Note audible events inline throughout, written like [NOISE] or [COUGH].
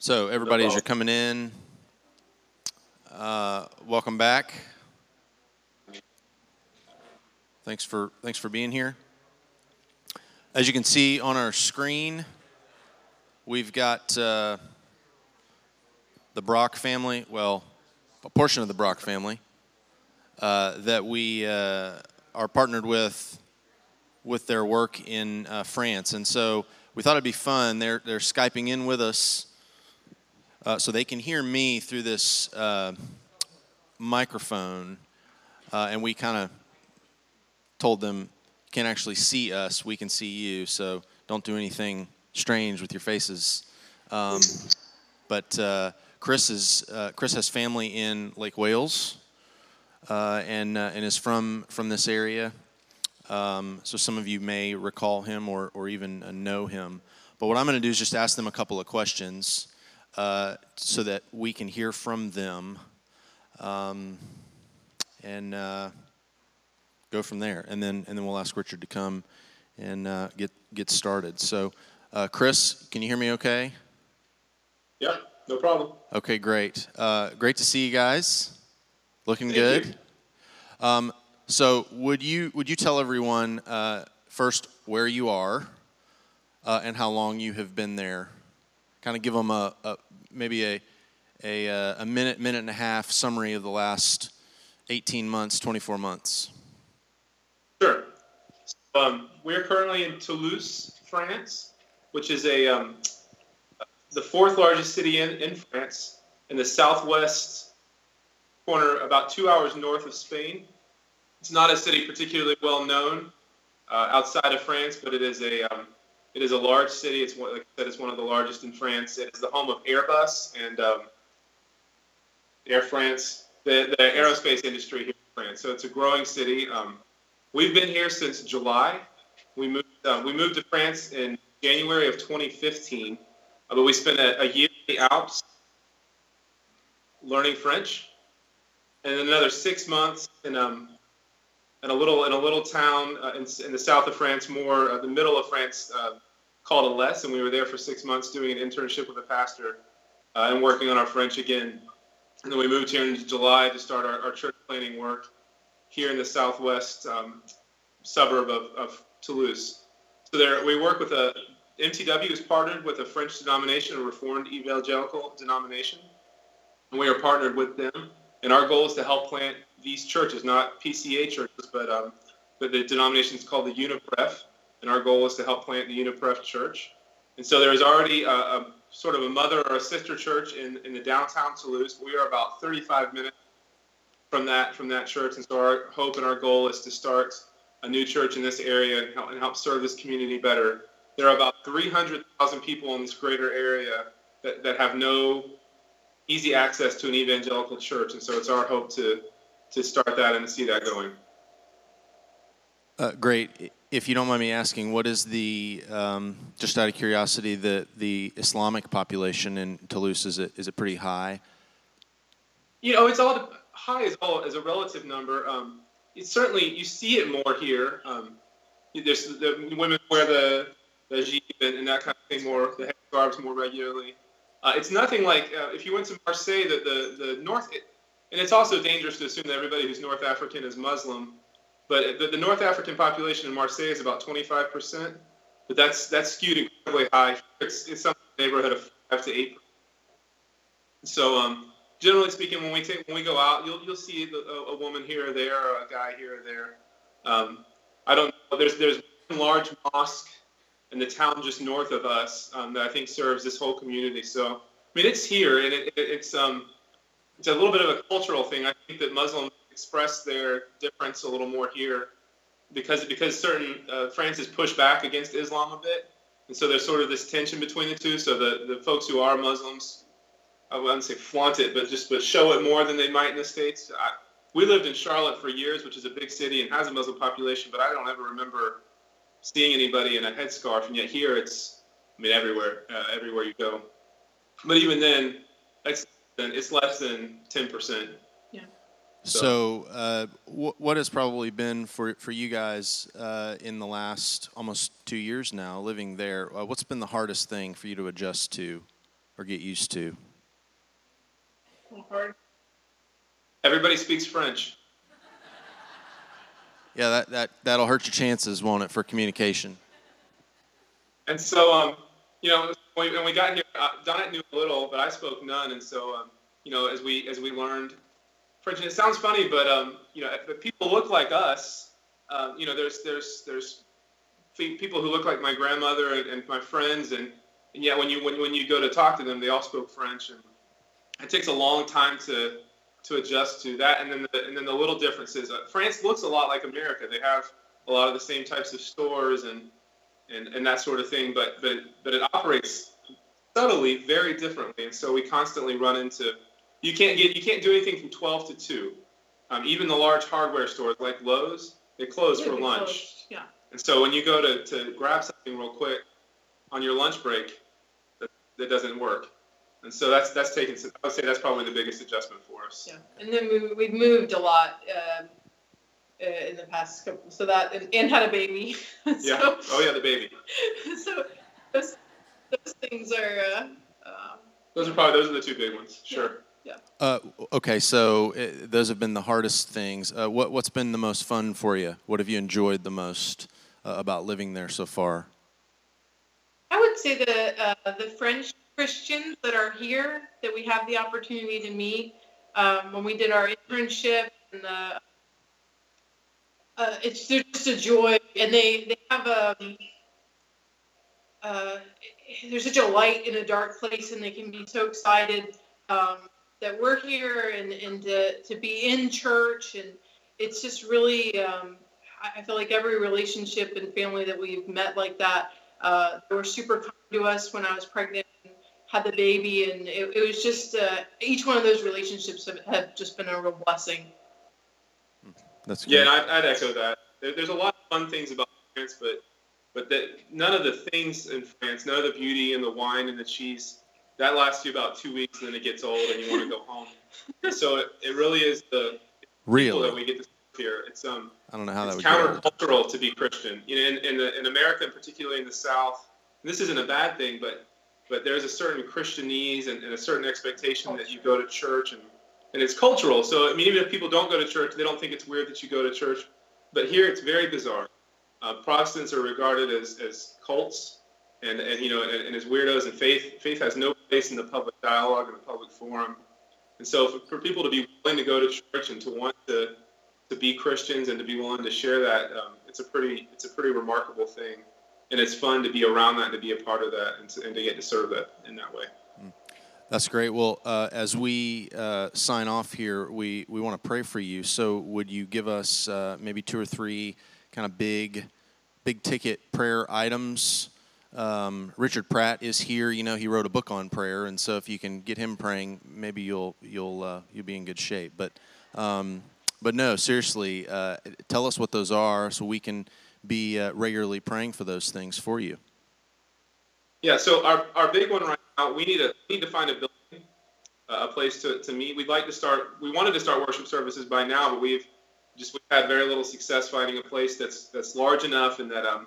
So, everybody, as you're coming in, uh, welcome back. Thanks for thanks for being here. As you can see on our screen, we've got uh, the Brock family. Well, a portion of the Brock family uh, that we uh, are partnered with with their work in uh, France, and so we thought it'd be fun. They're they're skyping in with us, uh, so they can hear me through this uh, microphone, uh, and we kind of told them can't actually see us, we can see you, so don't do anything strange with your faces. Um, but uh, Chris is uh, Chris has family in Lake Wales, uh, and uh, and is from from this area. Um, so some of you may recall him or or even uh, know him. But what I'm going to do is just ask them a couple of questions uh, so that we can hear from them, um, and go from there, and then and then we'll ask Richard to come and uh, get get started. So, uh, Chris, can you hear me? Okay. Yeah, no problem. Okay, great. Uh, great to see you guys. Looking Thank good. Um, so, would you would you tell everyone uh, first where you are uh, and how long you have been there? Kind of give them a, a maybe a a, uh, a minute minute and a half summary of the last 18 months, 24 months. Sure. Um, we're currently in Toulouse, France, which is a um, the fourth largest city in, in France, in the southwest corner, about two hours north of Spain. It's not a city particularly well known uh, outside of France, but it is a um, it is a large city. It's one, like I said, it's one of the largest in France. It is the home of Airbus and um, Air France, the, the aerospace industry here in France. So it's a growing city. Um, We've been here since July. We moved uh, we moved to France in January of 2015, uh, but we spent a, a, year in the Alps learning French, and then another six months in um in a little in a little town uh, in, in, the south of France, more uh, the middle of France, uh, called Alès, and we were there for six months doing an internship with a pastor uh, and working on our French again. And then we moved here in July to start our, our church planning work here in the southwest um, suburb of, of, Toulouse. So there, we work with a MTW is partnered with a French denomination, a Reformed Evangelical denomination, and we are partnered with them. And our goal is to help plant these churches, not PCA churches, but um, but the denomination is called the UNEPREF, and our goal is to help plant the UNEPREF church. And so there is already a, a sort of a mother or a sister church in, in the downtown Toulouse. We are about 35 minutes from that from that church. And so our hope and our goal is to start a new church in this area and help, and help serve this community better. There are about 300,000 people in this greater area that, that have no easy access to an evangelical church. And so it's our hope to, to start that and to see that going. Uh, great. If you don't mind me asking, what is the, um, just out of curiosity, the, the Islamic population in Toulouse? Is it, is it pretty high? You know, it's all high is all as a relative number. Um, it's certainly you see it more here. Um, there's the women wear the the hijab and, and, that kind of thing more, the headscarves more regularly. Uh, it's nothing like uh, if you went to Marseille, the the, the north, and it's also dangerous to assume that everybody who's North African is Muslim. But the, the North African population in Marseille is about 25 percent, but that's that's skewed incredibly high. It's it's in the neighborhood of five to eight. So um, generally speaking, when we take when we go out, you'll you'll see a, a woman here or there, or a guy here or there. Um, I don't know. There's there's one large mosque in the town just north of us um, that I think serves this whole community. So I mean, it's here, and it, it, it's um it's a little bit of a cultural thing. I think that Muslims express their difference a little more here because because certain uh, France has pushed back against Islam a bit, and so there's sort of this tension between the two. So the the folks who are Muslims I wouldn't say flaunt it, but just but show it more than they might in the states. I, we lived in Charlotte for years, which is a big city and has a Muslim population, but I don't ever remember seeing anybody in a headscarf. And yet here, it's I mean everywhere, uh, everywhere you go. But even then, it's less than ten percent. Yeah. So, uh, what has probably been for for you guys uh, in the last almost two years now living there? Uh, what's been the hardest thing for you to adjust to? or get used to? Everybody speaks French. Yeah, that, that, that'll hurt your chances, won't it, for communication? And so, um, you know, when we, when we got here, uh, Danette knew a little, but I spoke none. And so, um, you know, as we as we learned And it sounds funny, but um, you know, if people look like us, um, you know, there's there's there's people who look like my grandmother and, and my friends, and, and yet when you when, when you go to talk to them, they all spoke French, and it takes a long time to to adjust to that. And then the, and then the little differences. Uh, France looks a lot like America. They have a lot of the same types of stores and and, and that sort of thing, but but but it operates subtly very differently, and so we constantly run into you can't get you can't do anything from 12 to 2 um, even the large hardware stores like Lowe's they close yeah, for lunch. closed. yeah. And so when you go to, to grab something real quick on your lunch break that, that doesn't work. And so that's that's taken i would say that's probably the biggest adjustment for us. Yeah and then we, we've moved a lot uh, uh, in the past couple so that and, and had a baby. [LAUGHS] So, yeah oh yeah the baby. [LAUGHS] So those, those things are uh, um, those are probably those are the two big ones sure yeah. Uh, okay, so uh, those have been the hardest things. Uh, what, what's been the most fun for you? What have you enjoyed the most uh, about living there so far? I would say the uh, the French Christians that are here that we have the opportunity to meet um, when we did our internship and the uh, it's just a joy and they they have um, there's such a light in a dark place and they can be so excited um, that we're here and, and to, to be in church. And it's just really, um, I feel like every relationship and family that we've met like that, uh, they were super kind to us when I was pregnant and had the baby. And it, it was just, uh, each one of those relationships have, have, just been a real blessing. That's good. Yeah, I'd, I'd echo that. There, there's a lot of fun things about France, but but that none of the things in France, none of the beauty and the wine and the cheese that lasts you about two weeks, and then it gets old, and you want to go home. so it, it really is the real that we get to here. It's um. I don't know how that would countercultural to be Christian. You know, in in, the, in America, and particularly in the South, this isn't a bad thing, but but there's a certain Christianese and, and a certain expectation that you go to church and and it's cultural. So I mean, even if people don't go to church, they don't think it's weird that you go to church. But here, it's very bizarre. Uh, Protestants are regarded as as cults and, and you know, and, and as weirdos, and faith faith has no place in the public dialogue and the public forum. And so, for, for people to be willing to go to church and to want to to be Christians and to be willing to share that, um, it's a pretty it's a pretty remarkable thing, and it's fun to be around that and to be a part of that and to, and to get to serve that in that way. Mm. That's great. Well, uh, as we uh, sign off here, we, we want to pray for you. So, would you give us uh, maybe two or three kind of big, big ticket prayer items um, Richard Pratt is here. You know, he wrote a book on prayer, and so if you can get him praying, maybe you'll you'll uh, you'll be in good shape. But um, but no, seriously, uh, tell us what those are, so we can be uh, regularly praying for those things for you. Yeah. So our, our big one right now, we need to we need to find a building, a place to, to meet. We'd like to start. We wanted to start worship services by now, but we've just we've had very little success finding a place that's that's large enough and that um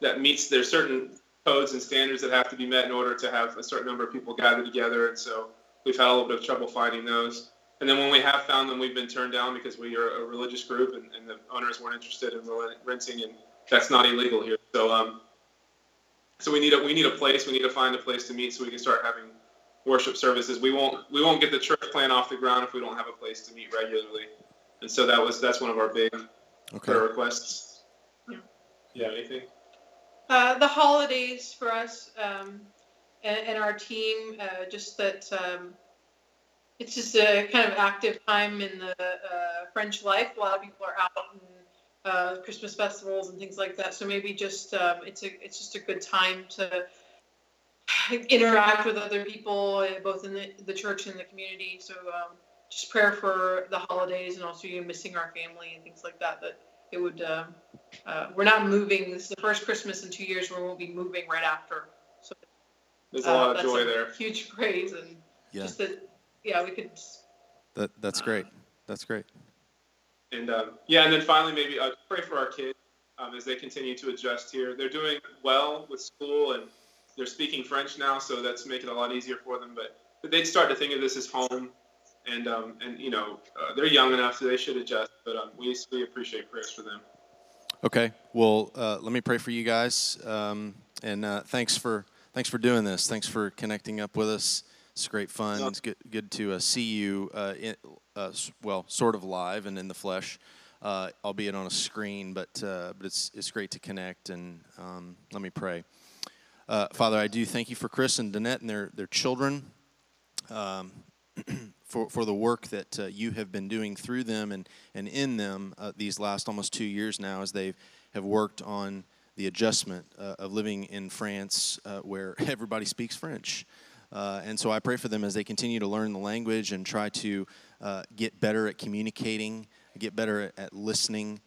that meets there's certain codes and standards that have to be met in order to have a certain number of people gather together. And so we've had a little bit of trouble finding those. And then when we have found them, we've been turned down because we are a religious group and, and the owners weren't interested in renting, and that's not illegal here. So, um, so we need a we need a place. We need to find a place to meet so we can start having worship services. We won't we won't get the church plan off the ground if we don't have a place to meet regularly. And so that was that's one of our big okay. requests. Yeah. Yeah. Anything? Uh, the holidays for us um, and, and, our team, uh, just that um, it's just a kind of active time in the uh, French life. A lot of people are out and uh, Christmas festivals and things like that. So maybe just um, it's a it's just a good time to interact with other people, uh, both in the, the church and the community. So um, just prayer for the holidays and also you missing our family and things like that. That it would. Uh, uh, we're not moving. This is the first Christmas in two years where we won't be moving right after. So there's a lot of joy there. Huge praise and yeah. just that. Yeah, we could. That that's great. That's great. And um, yeah, and then finally, maybe uh, pray for our kids um, as they continue to adjust here. They're doing well with school, and they're speaking French now, so that's making it a lot easier for them. But, but they'd start to think of this as home, and um, and you know uh, they're young enough, so they should adjust. But um, we we appreciate prayers for them. Okay. Well, uh, let me pray for you guys, um, and uh, thanks for thanks for doing this. Thanks for connecting up with us. It's great fun. It's good good to uh, see you. Uh, in, uh, well, sort of live and in the flesh, uh, albeit on a screen. But but it's it's great to connect. And um, let me pray. Father, I do thank you for Chris and Danette and their their children. Um, [CLEARS THROAT] for, for the work that uh, you have been doing through them and, and in them uh, these last almost two years now as they have worked on the adjustment uh, of living in France uh, where [LAUGHS] everybody speaks French. Uh, and so I pray for them as they continue to learn the language and try to uh, get better at communicating, get better at, at listening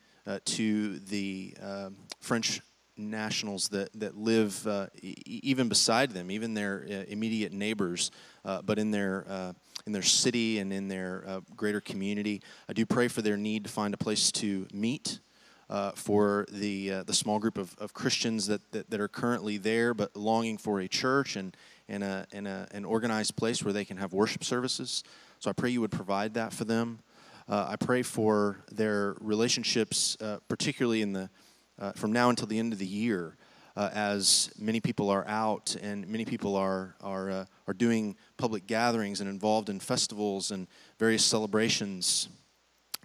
to the um, French nationals that, that live e- even beside them, even their immediate neighbors, but in their in their city and in their uh, greater community. I do pray for their need to find a place to meet. Uh, for the uh, the small group of, of Christians that, that, that, are currently there, but longing for a church and, and, a, and a, an organized place where they can have worship services. So I pray you would provide that for them. Uh, I pray for their relationships, uh, particularly in the uh, from now until the end of the year, uh, as many people are out and many people are, are, uh, are doing public gatherings and involved in festivals and various celebrations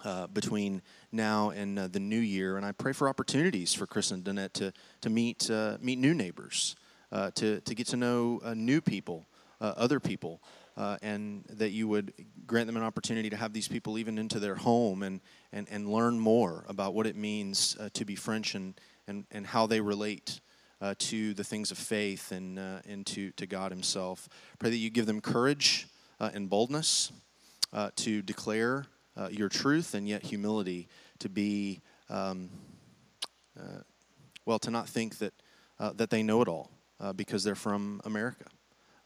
uh, between now and uh, the new year. And I pray for opportunities for Chris and Danette to, to meet, uh, meet new neighbors, uh, to, to get to know new people, other people. and that you would grant them an opportunity to have these people even into their home and, and, and learn more about what it means to be French and, and, and how they relate uh, to the things of faith and, uh, and to, to God Himself. Pray that you give them courage uh, and boldness uh, to declare uh, your truth and yet humility to be, um, uh, well, to not think that, that they know it all because they're from America.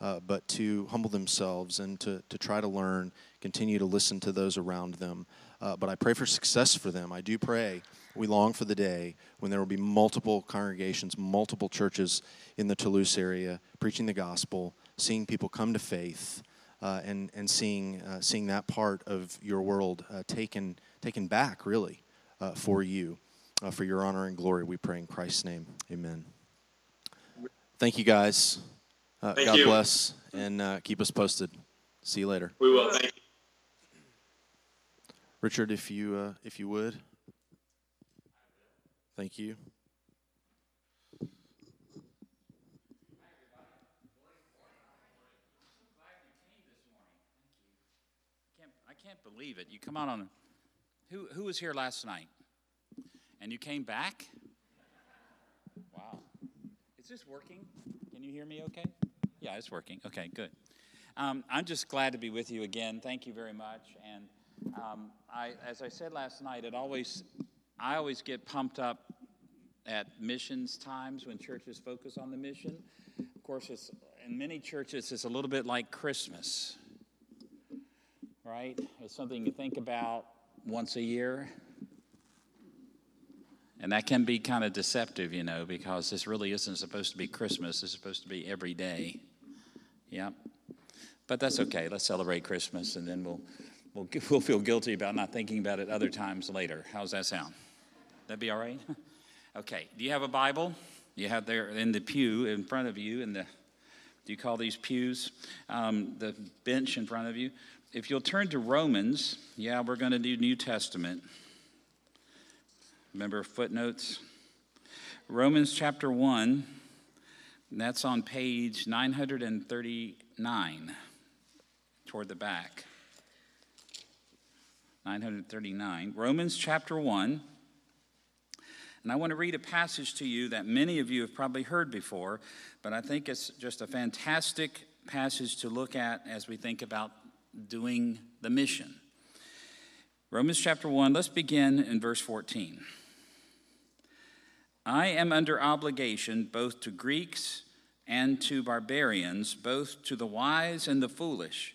but to humble themselves and to, to try to learn, continue to listen to those around them. But I pray for success for them. I do pray we long for the day when there will be multiple congregations, multiple churches in the Toulouse area preaching the gospel, seeing people come to faith, uh, and, and seeing, uh, seeing that part of your world uh, taken, taken back, really, uh, for you, uh, for your honor and glory. We pray in Christ's name. Amen. Thank you, guys. Uh, Thank God you. bless, and keep us posted. See you later. We will. Thank you. Richard, if you, if you would. Thank you. I can't believe it. You come out on who who was here last night? And you came back? Wow. Is this working? Can you hear me okay? Yeah, it's working. Okay, good. Um, I'm just glad to be with you again. Thank you very much. And um, I, as I said last night, it always I always get pumped up at missions times when churches focus on the mission. Of course, it's, in many churches, it's a little bit like Christmas, right? It's something you think about once a year. And that can be kind of deceptive, you know, because this really isn't supposed to be Christmas. It's supposed to be every day. Yeah. But that's okay. Let's celebrate Christmas and then we'll, we'll, we'll feel guilty about not thinking about it other times later. How's that sound? That'd be all right? [LAUGHS] Okay, do you have a Bible? You have there in the pew in front of you, in the, do you call these pews? Um, the bench in front of you. If you'll turn to Romans, yeah, we're going to do New Testament. Remember footnotes? Romans chapter 1, that's on page 939 toward the back. 939. Romans chapter 1. And I want to read a passage to you that many of you have probably heard before, but I think it's just a fantastic passage to look at as we think about doing the mission. Romans chapter 1, let's begin in verse 14. I am under obligation both to Greeks and to barbarians, both to the wise and the foolish.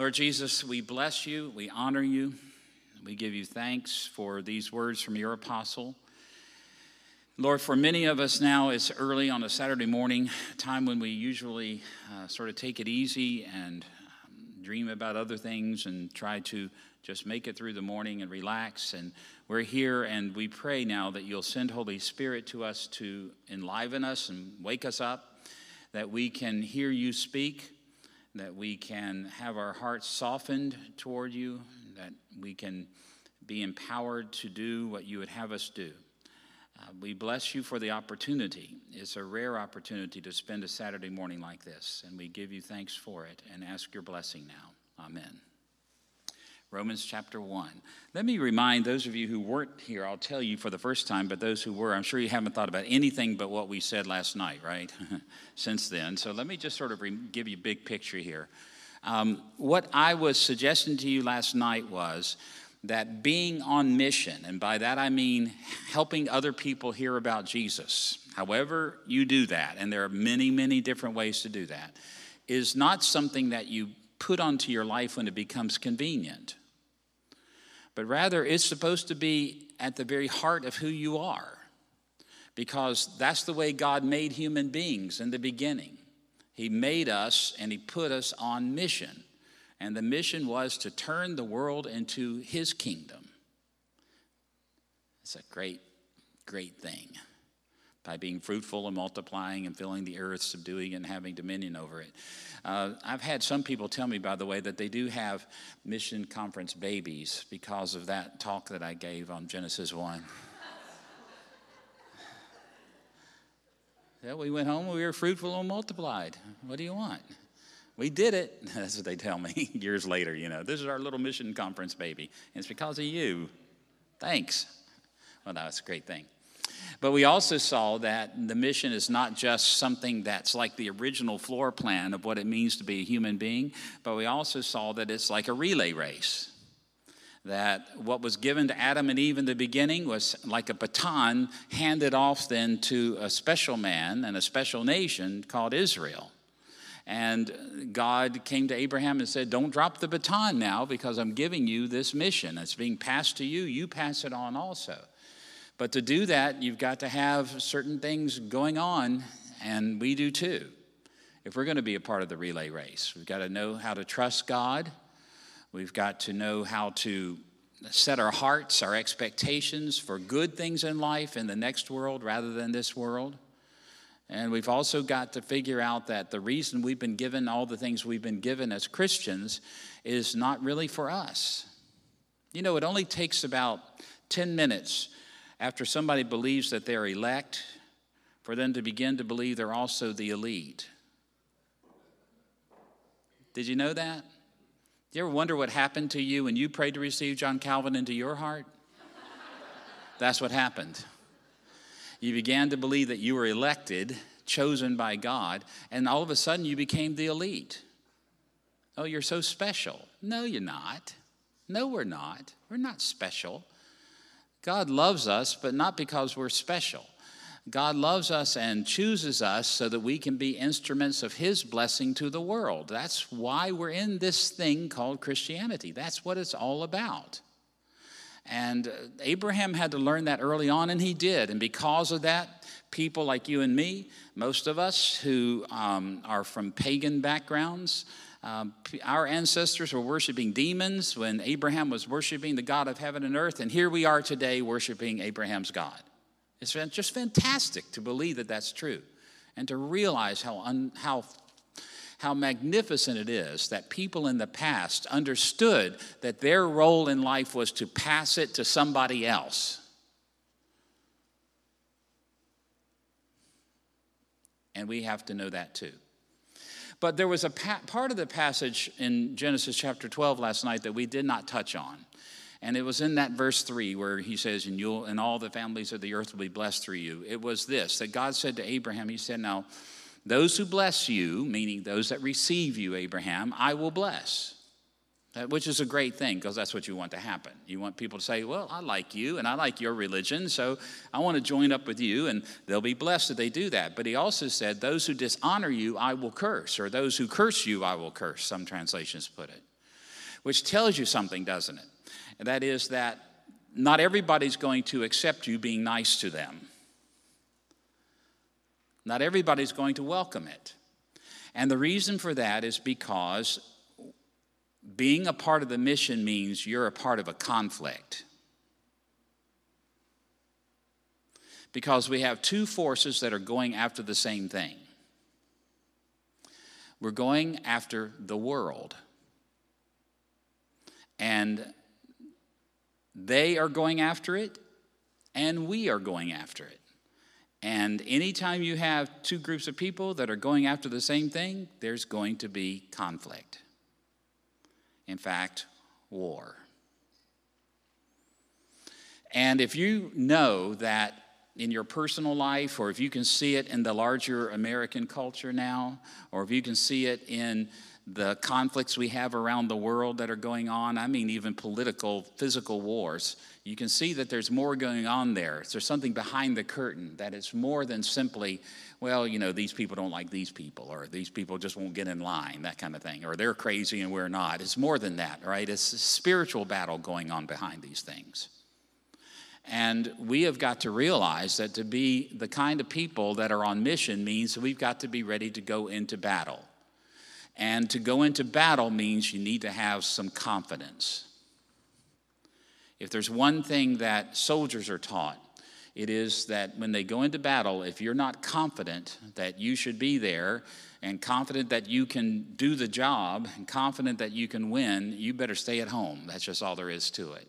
Lord Jesus, we bless you, we honor you, we give you thanks for these words from your apostle. Lord, for many of us now, it's early on a Saturday morning, time when we usually uh, sort of take it easy and um, dream about other things and try to just make it through the morning and relax. And we're here and we pray now that you'll send Holy Spirit to us to enliven us and wake us up, that we can hear you speak, that we can have our hearts softened toward you, that we can be empowered to do what you would have us do. Uh, we bless you for the opportunity. It's a rare opportunity to spend a Saturday morning like this, and we give you thanks for it and ask your blessing now. Amen. Romans chapter 1. Let me remind those of you who weren't here, I'll tell you for the first time, but those who were, I'm sure you haven't thought about anything but what we said last night, right? [LAUGHS] Since then. So let me just sort of re- give you a big picture here. Um, what I was suggesting to you last night was that being on mission, and by that I mean helping other people hear about Jesus, however you do that, and there are many, many different ways to do that, is not something that you put onto your life when it becomes convenient, but rather it's supposed to be at the very heart of who you are, because that's the way God made human beings in the beginning. He made us and He put us on mission. And the mission was to turn the world into his kingdom. It's a great, great thing. By being fruitful and multiplying and filling the earth, subduing and having dominion over it. Uh, I've had some people tell me, by the way, that they do have mission conference babies because of that talk that I gave on Genesis 1. yeah, we went home, we were fruitful and multiplied. What do you want? We did it. [LAUGHS] That's what they tell me [LAUGHS] years later, you know. This is our little mission conference baby. And it's because of you. Thanks. Well, that's a great thing. But we also saw that the mission is not just something that's like the original floor plan of what it means to be a human being, but we also saw that it's like a relay race. That what was given to Adam and Eve in the beginning was like a baton handed off then to a special man and a special nation called Israel. And God came to Abraham and said, Don't drop the baton now because I'm giving you this mission. It's being passed to you. You pass it on also. But to do that, you've got to have certain things going on, and we do too. If we're going to be a part of the relay race, we've got to know how to trust God. We've got to know how to set our hearts, our expectations for good things in life in the next world rather than this world. And we've also got to figure out that the reason we've been given all the things we've been given as Christians is not really for us. You know, it only takes about 10 minutes after somebody believes that they're elect for them to begin to believe they're also the elite. Did you know that? Do you ever wonder what happened to you when you prayed to receive John Calvin into your heart? That's what happened. You began to believe that you were elected, chosen by God, and all of a sudden you became the elite. Oh, you're so special. No, you're not. No, we're not. We're not special. God loves us, but not because we're special. God loves us and chooses us so that we can be instruments of His blessing to the world. That's why we're in this thing called Christianity. That's what it's all about. And Abraham had to learn that early on, and he did. And because of that, people like you and me, most of us who um, are from pagan backgrounds, um, our ancestors were worshiping demons when Abraham was worshiping the God of heaven and earth, and here we are today worshiping Abraham's God. It's just fantastic to believe that that's true and to realize how, un, how how magnificent it is that people in the past understood that their role in life was to pass it to somebody else. And we have to know that too. But there was a pa- part of the passage in Genesis chapter 12 last night that we did not touch on. And it was in that verse 3 where he says, and, you'll, and all the families of the earth will be blessed through you. It was this that God said to Abraham, He said, Now, Those who bless you, meaning those that receive you, Abraham, I will bless. Which is a great thing because that's what you want to happen. You want people to say, Well, I like you and I like your religion, so I want to join up with you, and they'll be blessed if they do that. But he also said, Those who dishonor you, I will curse, or those who curse you, I will curse, some translations put it. Which tells you something, doesn't it? And that is that not everybody's going to accept you being nice to them, not everybody's going to welcome it. And the reason for that is because being a part of the mission means you're a part of a conflict. Because we have two forces that are going after the same thing. We're going after the world. And they are going after it, and we are going after it. And anytime you have two groups of people that are going after the same thing, there's going to be conflict in fact, war. And if you know that in your personal life, or if you can see it in the larger American culture now, or if you can see it in the conflicts we have around the world that are going on, I mean, even political, physical wars, you can see that there's more going on there. There's something behind the curtain that is more than simply, well, you know, these people don't like these people, or these people just won't get in line, that kind of thing, or they're crazy and we're not. It's more than that, right? It's a spiritual battle going on behind these things. And we have got to realize that to be the kind of people that are on mission means we've got to be ready to go into battle. And to go into battle means you need to have some confidence. If there's one thing that soldiers are taught, it is that when they go into battle, if you're not confident that you should be there and confident that you can do the job and confident that you can win, you better stay at home. That's just all there is to it.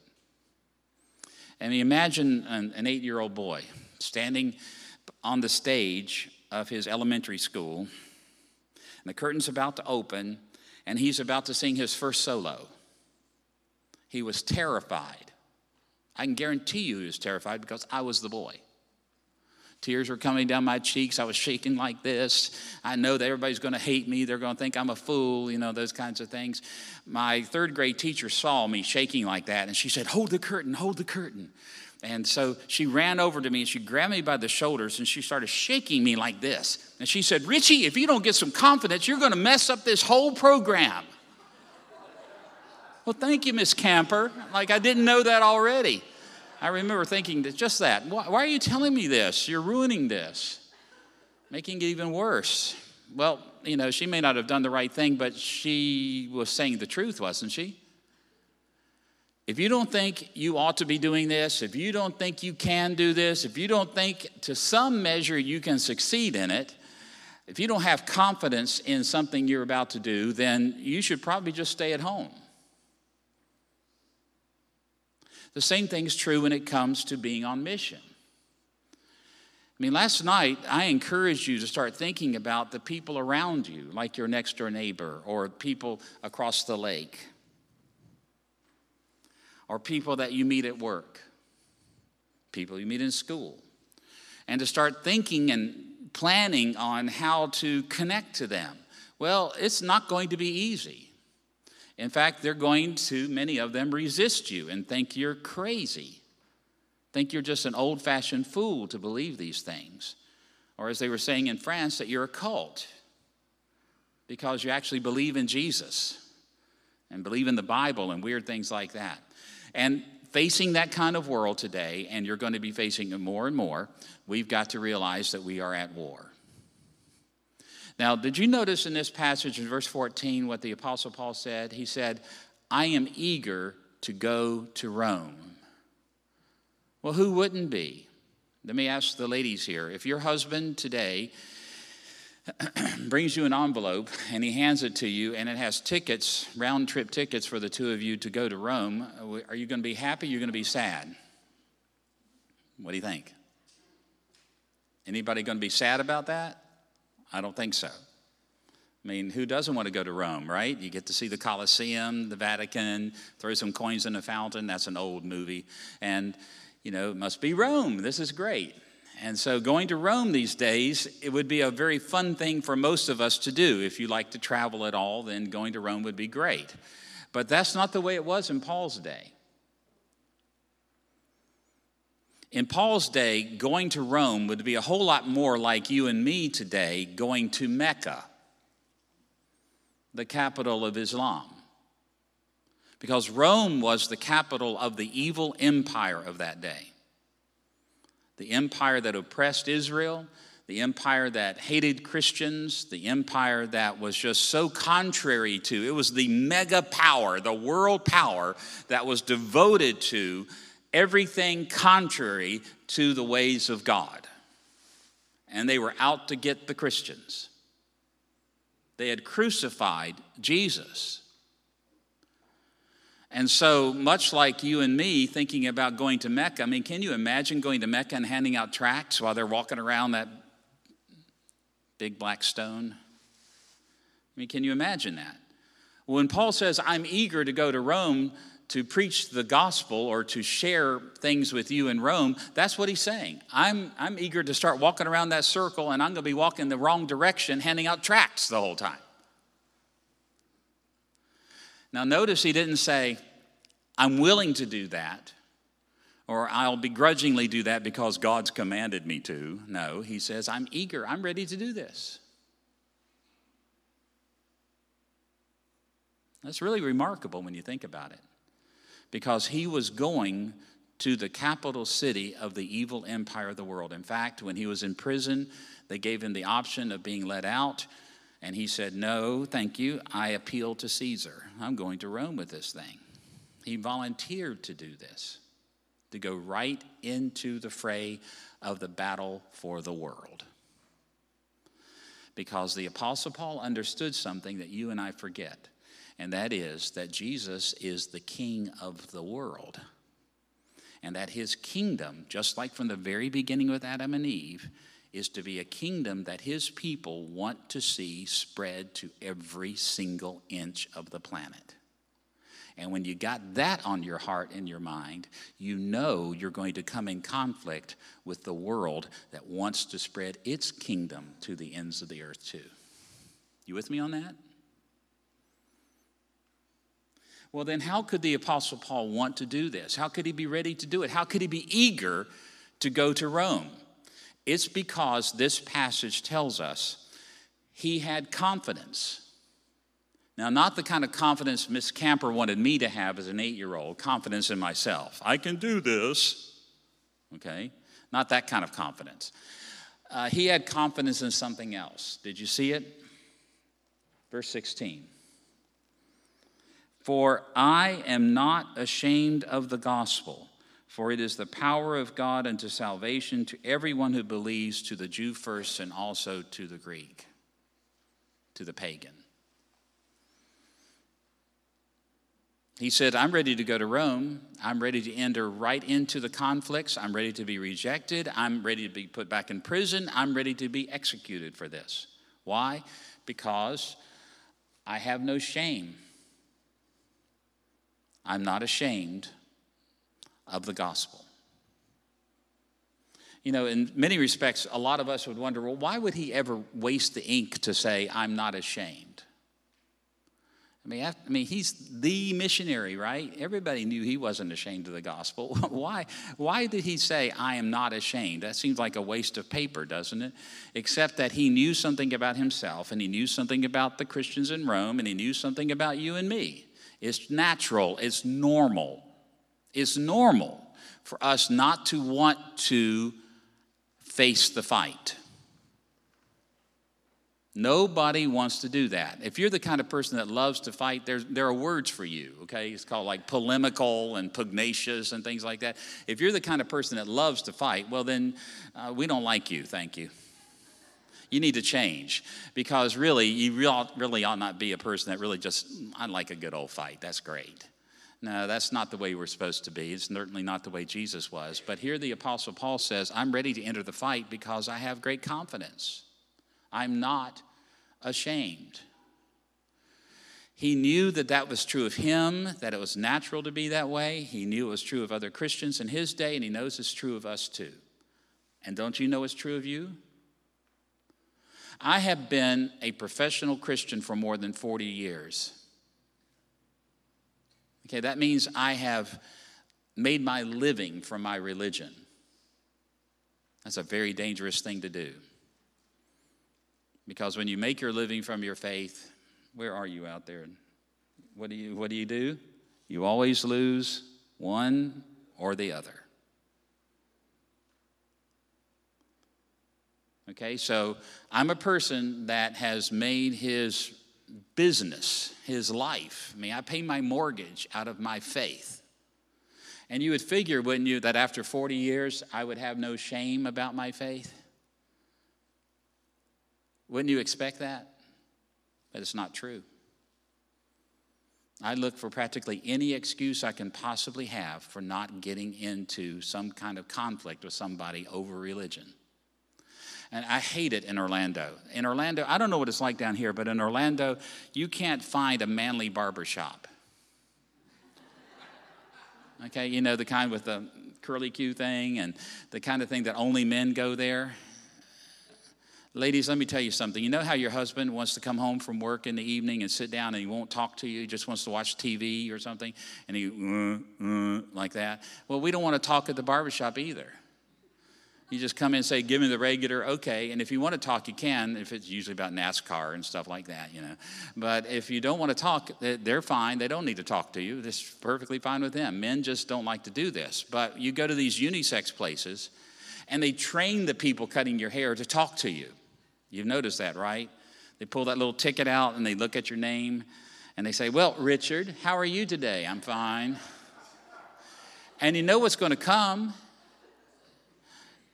And imagine an, an eight year old boy standing on the stage of his elementary school, and the curtain's about to open, and he's about to sing his first solo. He was terrified. I can guarantee you he was terrified because I was the boy. Tears were coming down my cheeks. I was shaking like this. I know that everybody's going to hate me. They're going to think I'm a fool, you know, those kinds of things. My third grade teacher saw me shaking like that and she said, Hold the curtain, hold the curtain. And so she ran over to me and she grabbed me by the shoulders and she started shaking me like this. And she said, Richie, if you don't get some confidence, you're going to mess up this whole program. Well, thank you, Miss Camper. Like I didn't know that already. I remember thinking that just that. Why, why are you telling me this? You're ruining this, making it even worse. Well, you know, she may not have done the right thing, but she was saying the truth, wasn't she? If you don't think you ought to be doing this, if you don't think you can do this, if you don't think to some measure you can succeed in it, if you don't have confidence in something you're about to do, then you should probably just stay at home. The same thing is true when it comes to being on mission. I mean, last night I encouraged you to start thinking about the people around you, like your next door neighbor or people across the lake or people that you meet at work, people you meet in school, and to start thinking and planning on how to connect to them. Well, it's not going to be easy. In fact, they're going to, many of them, resist you and think you're crazy, think you're just an old fashioned fool to believe these things. Or, as they were saying in France, that you're a cult because you actually believe in Jesus and believe in the Bible and weird things like that. And facing that kind of world today, and you're going to be facing it more and more, we've got to realize that we are at war. Now, did you notice in this passage in verse 14 what the Apostle Paul said? He said, I am eager to go to Rome. Well, who wouldn't be? Let me ask the ladies here. If your husband today [CLEARS THROAT] brings you an envelope and he hands it to you and it has tickets, round trip tickets for the two of you to go to Rome, are you going to be happy? You're you going to be sad? What do you think? Anybody going to be sad about that? I don't think so. I mean, who doesn't want to go to Rome, right? You get to see the Colosseum, the Vatican, throw some coins in the fountain. That's an old movie. And, you know, it must be Rome. This is great. And so, going to Rome these days, it would be a very fun thing for most of us to do. If you like to travel at all, then going to Rome would be great. But that's not the way it was in Paul's day. In Paul's day, going to Rome would be a whole lot more like you and me today going to Mecca, the capital of Islam. Because Rome was the capital of the evil empire of that day. The empire that oppressed Israel, the empire that hated Christians, the empire that was just so contrary to, it was the mega power, the world power that was devoted to everything contrary to the ways of God. And they were out to get the Christians. They had crucified Jesus. And so, much like you and me thinking about going to Mecca, I mean, can you imagine going to Mecca and handing out tracts while they're walking around that big black stone? I mean, can you imagine that? When Paul says, I'm eager to go to Rome to preach the gospel or to share things with you in Rome, that's what he's saying. I'm, I'm eager to start walking around that circle and I'm going to be walking the wrong direction, handing out tracts the whole time. Now, notice he didn't say, I'm willing to do that, or I'll begrudgingly do that because God's commanded me to. No, he says, I'm eager, I'm ready to do this. That's really remarkable when you think about it because he was going to the capital city of the evil empire of the world. In fact, when he was in prison, they gave him the option of being let out, and he said, No, thank you. I appeal to Caesar. I'm going to Rome with this thing. He volunteered to do this, to go right into the fray of the battle for the world. Because the Apostle Paul understood something that you and I forget and that is that Jesus is the King of the world. And that his kingdom, just like from the very beginning with Adam and Eve, is to be a kingdom that his people want to see spread to every single inch of the planet. And when you got that on your heart and your mind, you know you're going to come in conflict with the world that wants to spread its kingdom to the ends of the earth, too. You with me on that? Well, then, how could the Apostle Paul want to do this? How could he be ready to do it? How could he be eager to go to Rome? It's because this passage tells us he had confidence. Now, not the kind of confidence Miss Camper wanted me to have as an eight year old, confidence in myself. I can do this. Okay? Not that kind of confidence. Uh, he had confidence in something else. Did you see it? Verse 16. For I am not ashamed of the gospel, for it is the power of God unto salvation to everyone who believes, to the Jew first and also to the Greek, to the pagan. He said, I'm ready to go to Rome. I'm ready to enter right into the conflicts. I'm ready to be rejected. I'm ready to be put back in prison. I'm ready to be executed for this. Why? Because I have no shame I'm not ashamed of the gospel. You know, in many respects, a lot of us would wonder well, why would he ever waste the ink to say, I'm not ashamed? I mean, I mean, he's the missionary, right? Everybody knew he wasn't ashamed of the gospel. [LAUGHS] why, why did he say, I am not ashamed? That seems like a waste of paper, doesn't it? Except that he knew something about himself, and he knew something about the Christians in Rome, and he knew something about you and me. It's natural, it's normal. It's normal for us not to want to face the fight. Nobody wants to do that. If you're the kind of person that loves to fight, there's, there are words for you, okay? It's called like polemical and pugnacious and things like that. If you're the kind of person that loves to fight, well, then uh, we don't like you, thank you you need to change because really, you really ought not be a person that really just, I like a good old fight. That's great. No, that's not the way we're supposed to be. It's certainly not the way Jesus was. But here the Apostle Paul says, I'm ready to enter the fight because I have great confidence. I'm not ashamed. He knew that that was true of him, that it was natural to be that way. He knew it was true of other Christians in his day, and he knows it's true of us too. And don't you know it's true of you? I have been a professional Christian for more than 40 years. Okay, that means I have made my living from my religion. That's a very dangerous thing to do. Because when you make your living from your faith, where are you out there? What do you, what do, you do? You always lose one or the other. Okay, so I'm a person that has made his business, his life. I mean, I pay my mortgage out of my faith. And you would figure, wouldn't you, that after 40 years I would have no shame about my faith? Wouldn't you expect that? But it's not true. I look for practically any excuse I can possibly have for not getting into some kind of conflict with somebody over religion. And I hate it in Orlando. In Orlando, I don't know what it's like down here, but in Orlando, you can't find a manly barber shop. Okay, you know, the kind with the curly Q thing and the kind of thing that only men go there. Ladies, let me tell you something. You know how your husband wants to come home from work in the evening and sit down and he won't talk to you, he just wants to watch TV or something, and he, uh, uh, like that? Well, we don't want to talk at the barbershop either. You just come in and say, give me the regular, okay. And if you want to talk, you can, if it's usually about NASCAR and stuff like that, you know. But if you don't want to talk, they're fine. They don't need to talk to you. This is perfectly fine with them. Men just don't like to do this. But you go to these unisex places, and they train the people cutting your hair to talk to you. You've noticed that, right? They pull that little ticket out and they look at your name and they say, Well, Richard, how are you today? I'm fine. And you know what's going to come.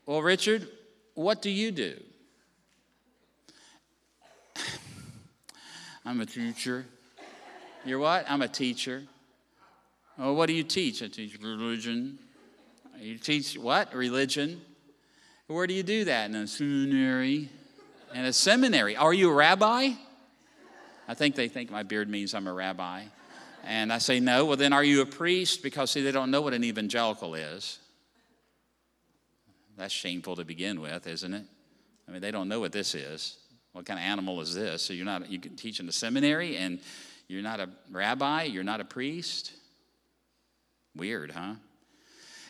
Well, Richard, what do you do? [SIGHS] I'm a teacher. You're what? I'm a teacher. Oh, what do you teach? I teach religion. You teach what? Religion. Where do you do that? In a seminary in a seminary. Are you a rabbi? I think they think my beard means I'm a rabbi. And I say, no. Well, then are you a priest? Because, see, they don't know what an evangelical is. That's shameful to begin with, isn't it? I mean, they don't know what this is. What kind of animal is this? So you're not, you can teach in the seminary and you're not a rabbi, you're not a priest. Weird, huh?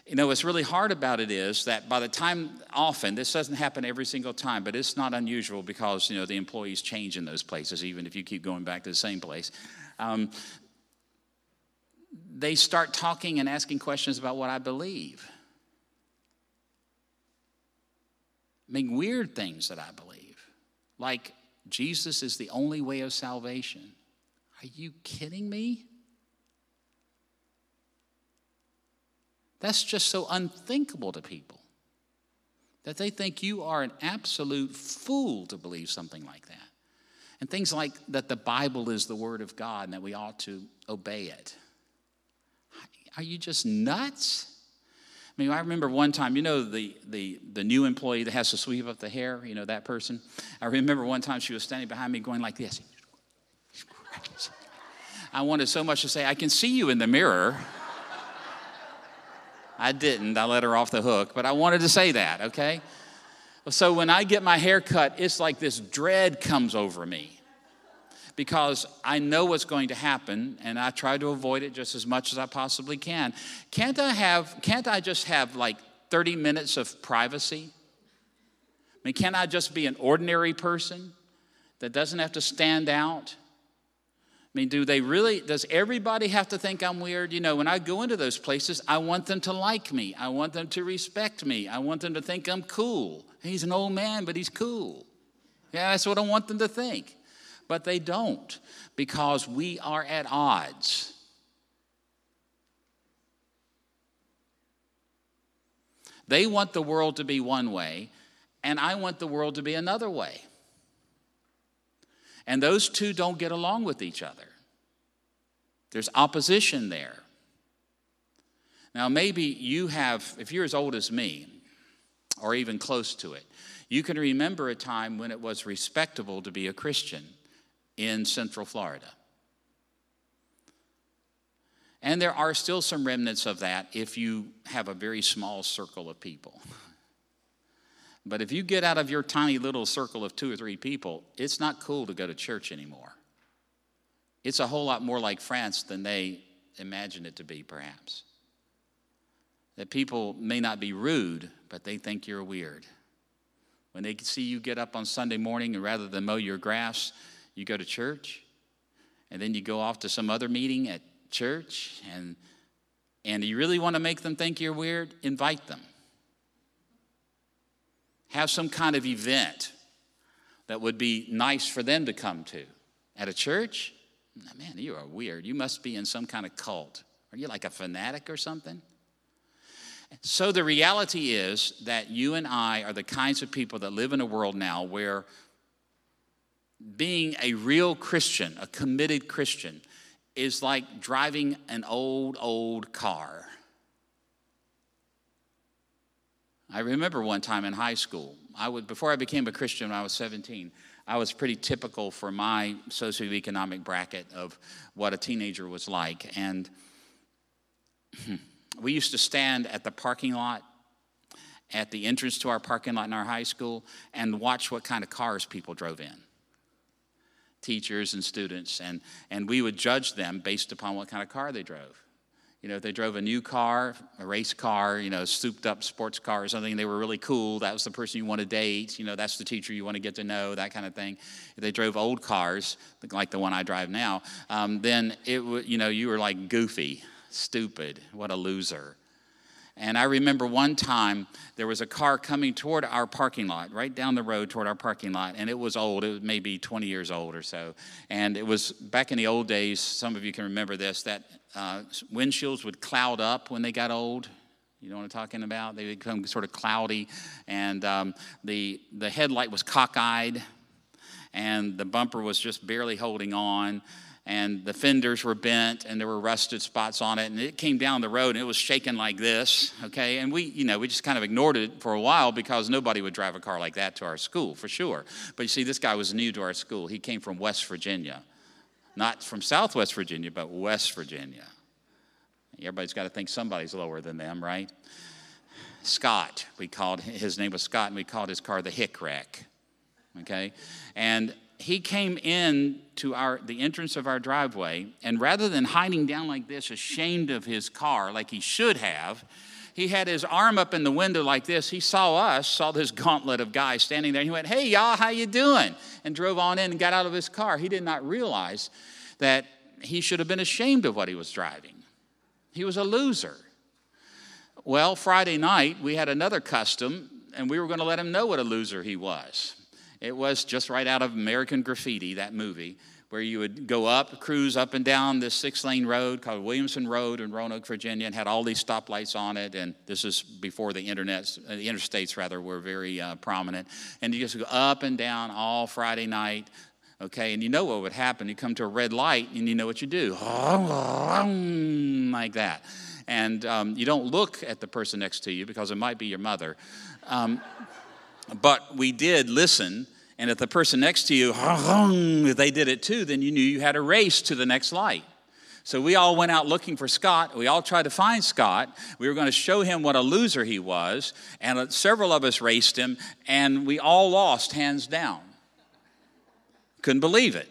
You know, what's really hard about it is that by the time, often, this doesn't happen every single time, but it's not unusual because, you know, the employees change in those places, even if you keep going back to the same place. Um, they start talking and asking questions about what I believe. Mean, weird things that I believe, like Jesus is the only way of salvation. Are you kidding me? That's just so unthinkable to people that they think you are an absolute fool to believe something like that. And things like that the Bible is the Word of God and that we ought to obey it. Are you just nuts? I mean, I remember one time, you know, the, the, the new employee that has to sweep up the hair, you know, that person. I remember one time she was standing behind me going like this. I wanted so much to say, I can see you in the mirror. I didn't. I let her off the hook, but I wanted to say that, okay? So when I get my hair cut, it's like this dread comes over me because I know what's going to happen and I try to avoid it just as much as I possibly can. Can't I have can't I just have like 30 minutes of privacy? I mean, can't I just be an ordinary person that doesn't have to stand out? I mean, do they really, does everybody have to think I'm weird? You know, when I go into those places, I want them to like me. I want them to respect me. I want them to think I'm cool. He's an old man, but he's cool. Yeah, that's what I want them to think. But they don't because we are at odds. They want the world to be one way, and I want the world to be another way. And those two don't get along with each other. There's opposition there. Now, maybe you have, if you're as old as me, or even close to it, you can remember a time when it was respectable to be a Christian in Central Florida. And there are still some remnants of that if you have a very small circle of people. But if you get out of your tiny little circle of two or three people, it's not cool to go to church anymore. It's a whole lot more like France than they imagine it to be, perhaps. That people may not be rude, but they think you're weird. When they see you get up on Sunday morning and rather than mow your grass, you go to church, and then you go off to some other meeting at church, and, and you really want to make them think you're weird, invite them. Have some kind of event that would be nice for them to come to. At a church, man, you are weird. You must be in some kind of cult. Are you like a fanatic or something? So the reality is that you and I are the kinds of people that live in a world now where being a real Christian, a committed Christian, is like driving an old, old car. I remember one time in high school, I would, before I became a Christian when I was 17, I was pretty typical for my socioeconomic bracket of what a teenager was like. And [CLEARS THROAT] we used to stand at the parking lot at the entrance to our parking lot in our high school and watch what kind of cars people drove in teachers and students and, and we would judge them based upon what kind of car they drove you know if they drove a new car a race car you know a souped up sports car or something they were really cool that was the person you want to date you know that's the teacher you want to get to know that kind of thing if they drove old cars like the one i drive now um, then it would you know you were like goofy stupid, what a loser. And I remember one time there was a car coming toward our parking lot, right down the road toward our parking lot, and it was old. It was maybe 20 years old or so. And it was back in the old days, some of you can remember this, that uh, windshields would cloud up when they got old. You know what I'm talking about? They become sort of cloudy, and um, the, the headlight was cockeyed, and the bumper was just barely holding on and the fenders were bent and there were rusted spots on it and it came down the road and it was shaking like this okay? And we you know we just kind of ignored it for a while because nobody would drive a car like that to our school for sure. But you see this guy was new to our school. He came from west virginia not from southwest virginia but west virginia. Everybody's got to think somebody's lower than them right? Scott we called his name was scott and we called his car the hick wreck okay? And he came in to our the entrance of our driveway and rather than hiding down like this ashamed of his car like he should have he had his arm up in the window like this. He saw us saw this [LAUGHS] gauntlet of guys standing there. And he went hey y'all how you doing? and drove on in and got out of his car. He did not realize that he should have been ashamed of what he was driving. He was a loser. Well friday night we had another custom and we were going to let him know what a loser he was it was just right out of American Graffiti, that movie, where you would go up, cruise up and down this six lane road called Williamson Road in Roanoke, Virginia, and had all these stoplights on it. And this is before the internet, uh, the interstates rather, were very uh, prominent. And you just go up and down all Friday night. Okay, and you know what would happen. You come to a red light and you know what you do. Like that. And um, you don't look at the person next to you because it might be your mother. Um, but we did listen, and if the person next to you, they did it too, then you knew you had a race to the next light. So we all went out looking for Scott. We all tried to find Scott. We were going to show him what a loser he was, and several of us raced him, and we all lost hands down. Couldn't believe it.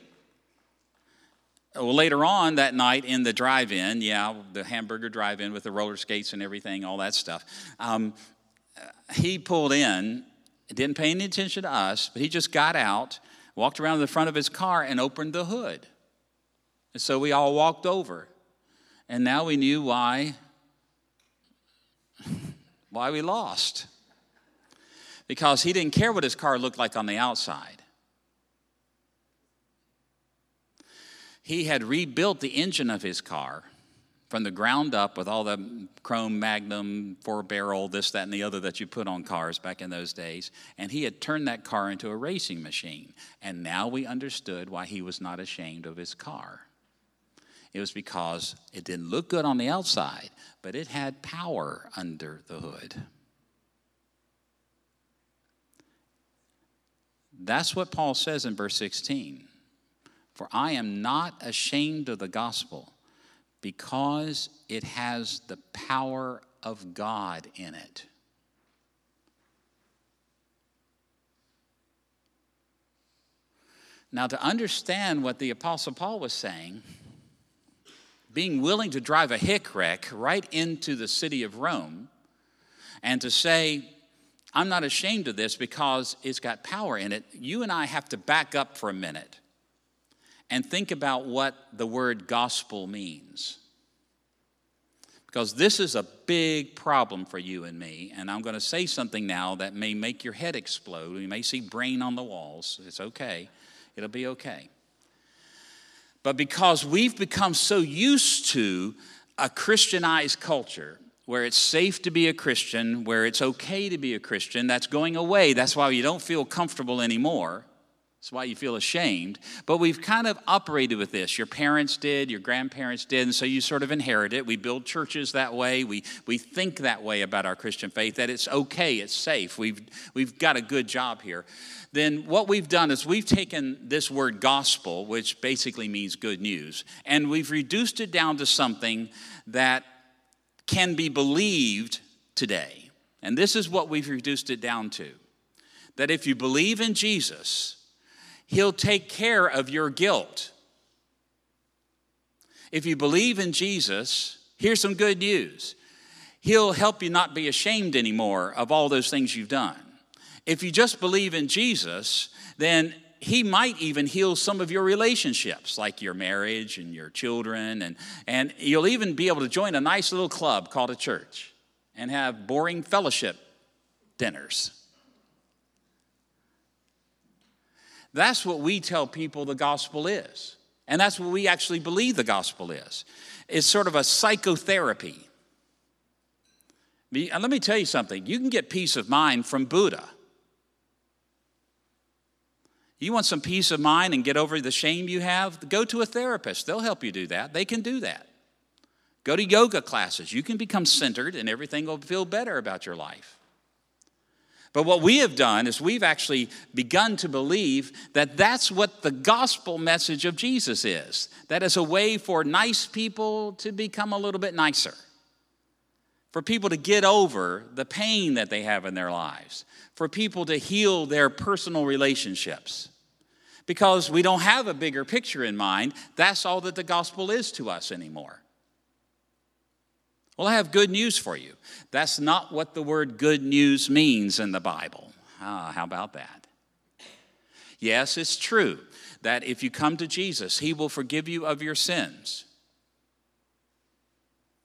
Well, later on that night in the drive in, yeah, the hamburger drive in with the roller skates and everything, all that stuff, um, he pulled in didn't pay any attention to us, but he just got out, walked around the front of his car, and opened the hood. And so we all walked over. And now we knew why, [LAUGHS] why we lost. Because he didn't care what his car looked like on the outside. He had rebuilt the engine of his car from the ground up with all the chrome magnum four barrel this that and the other that you put on cars back in those days. And he had turned that car into a racing machine. And now we understood why he was not ashamed of his car. It was because it didn't look good on the outside but it had power under the hood. That's what paul says in verse 16 for i am not ashamed of the gospel because it has the power of God in it. Now, to understand what the Apostle Paul was saying, being willing to drive a hick wreck right into the city of Rome and to say, I'm not ashamed of this because it's got power in it, you and I have to back up for a minute and think about what the word gospel means. Because this is a big problem for you and me, and I'm going to say something now that may make your head explode. You may see brain on the walls. It's okay, it'll be okay. But because we've become so used to a Christianized culture, where it's safe to be a Christian, where it's okay to be a Christian, that's going away. That's why you don't feel comfortable anymore. That's why you feel ashamed. But we've kind of operated with this. Your parents did, your grandparents did, and so you sort of inherit it. We build churches that way. We, we think that way about our Christian faith, that it's okay, it's safe. We've, we've got a good job here. Then what we've done is we've taken this word gospel, which basically means good news, and we've reduced it down to something that can be believed today. And this is what we've reduced it down to that if you believe in Jesus, He'll take care of your guilt. If you believe in Jesus, here's some good news He'll help you not be ashamed anymore of all those things you've done. If you just believe in Jesus, then he might even heal some of your relationships, like your marriage and your children. And, and you'll even be able to join a nice little club called a church and have boring fellowship dinners. That's what we tell people the gospel is. And that's what we actually believe the gospel is. It's sort of a psychotherapy. And let me tell you something you can get peace of mind from Buddha. You want some peace of mind and get over the shame you have? Go to a therapist. They'll help you do that. They can do that. Go to yoga classes. You can become centered and everything will feel better about your life. But what we have done is we've actually begun to believe that that's what the gospel message of Jesus is. That is a way for nice people to become a little bit nicer, for people to get over the pain that they have in their lives, for people to heal their personal relationships. Because we don't have a bigger picture in mind, that's all that the gospel is to us anymore. Well, I have good news for you. That's not what the word good news means in the Bible. Ah, how about that? Yes, it's true that if you come to Jesus, He will forgive you of your sins.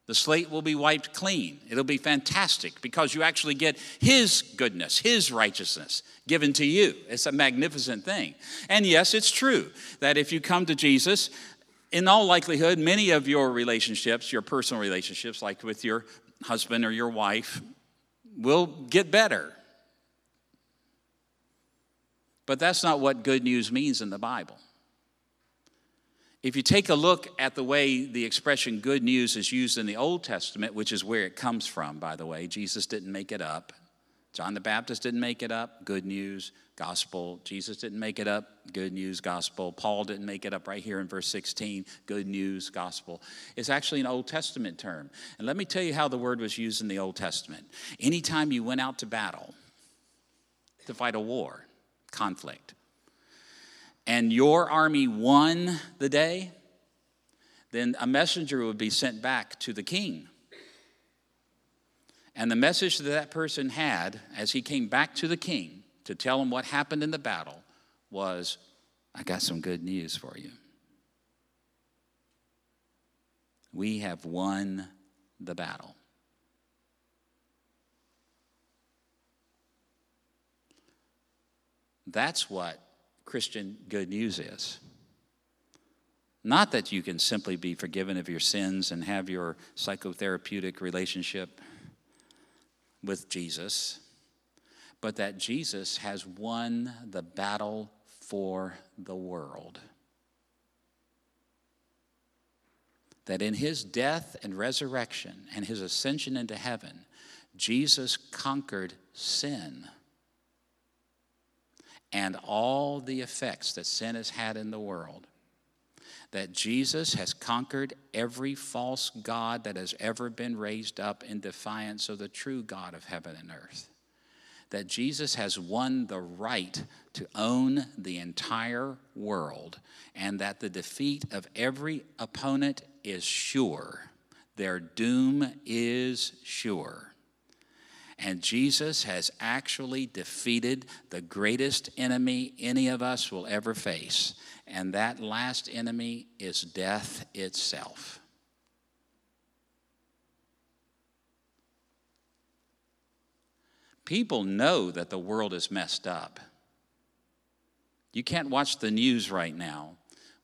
The slate will be wiped clean. It'll be fantastic because you actually get His goodness, His righteousness given to you. It's a magnificent thing. And yes, it's true that if you come to Jesus, in all likelihood, many of your relationships, your personal relationships, like with your husband or your wife, will get better. But that's not what good news means in the Bible. If you take a look at the way the expression good news is used in the Old Testament, which is where it comes from, by the way, Jesus didn't make it up. John the Baptist didn't make it up, good news, gospel. Jesus didn't make it up, good news, gospel. Paul didn't make it up right here in verse 16, good news, gospel. It's actually an Old Testament term. And let me tell you how the word was used in the Old Testament. Anytime you went out to battle, to fight a war, conflict, and your army won the day, then a messenger would be sent back to the king. And the message that that person had as he came back to the king to tell him what happened in the battle was I got some good news for you. We have won the battle. That's what Christian good news is. Not that you can simply be forgiven of your sins and have your psychotherapeutic relationship with Jesus, but that Jesus has won the battle for the world. That in his death and resurrection and his ascension into heaven, Jesus conquered sin and all the effects that sin has had in the world. That Jesus has conquered every false God that has ever been raised up in defiance of the true God of heaven and earth. That Jesus has won the right to own the entire world and that the defeat of every opponent is sure. Their doom is sure. And Jesus has actually defeated the greatest enemy any of us will ever face. And that last enemy is death itself. People know that the world is messed up. You can't watch the news right now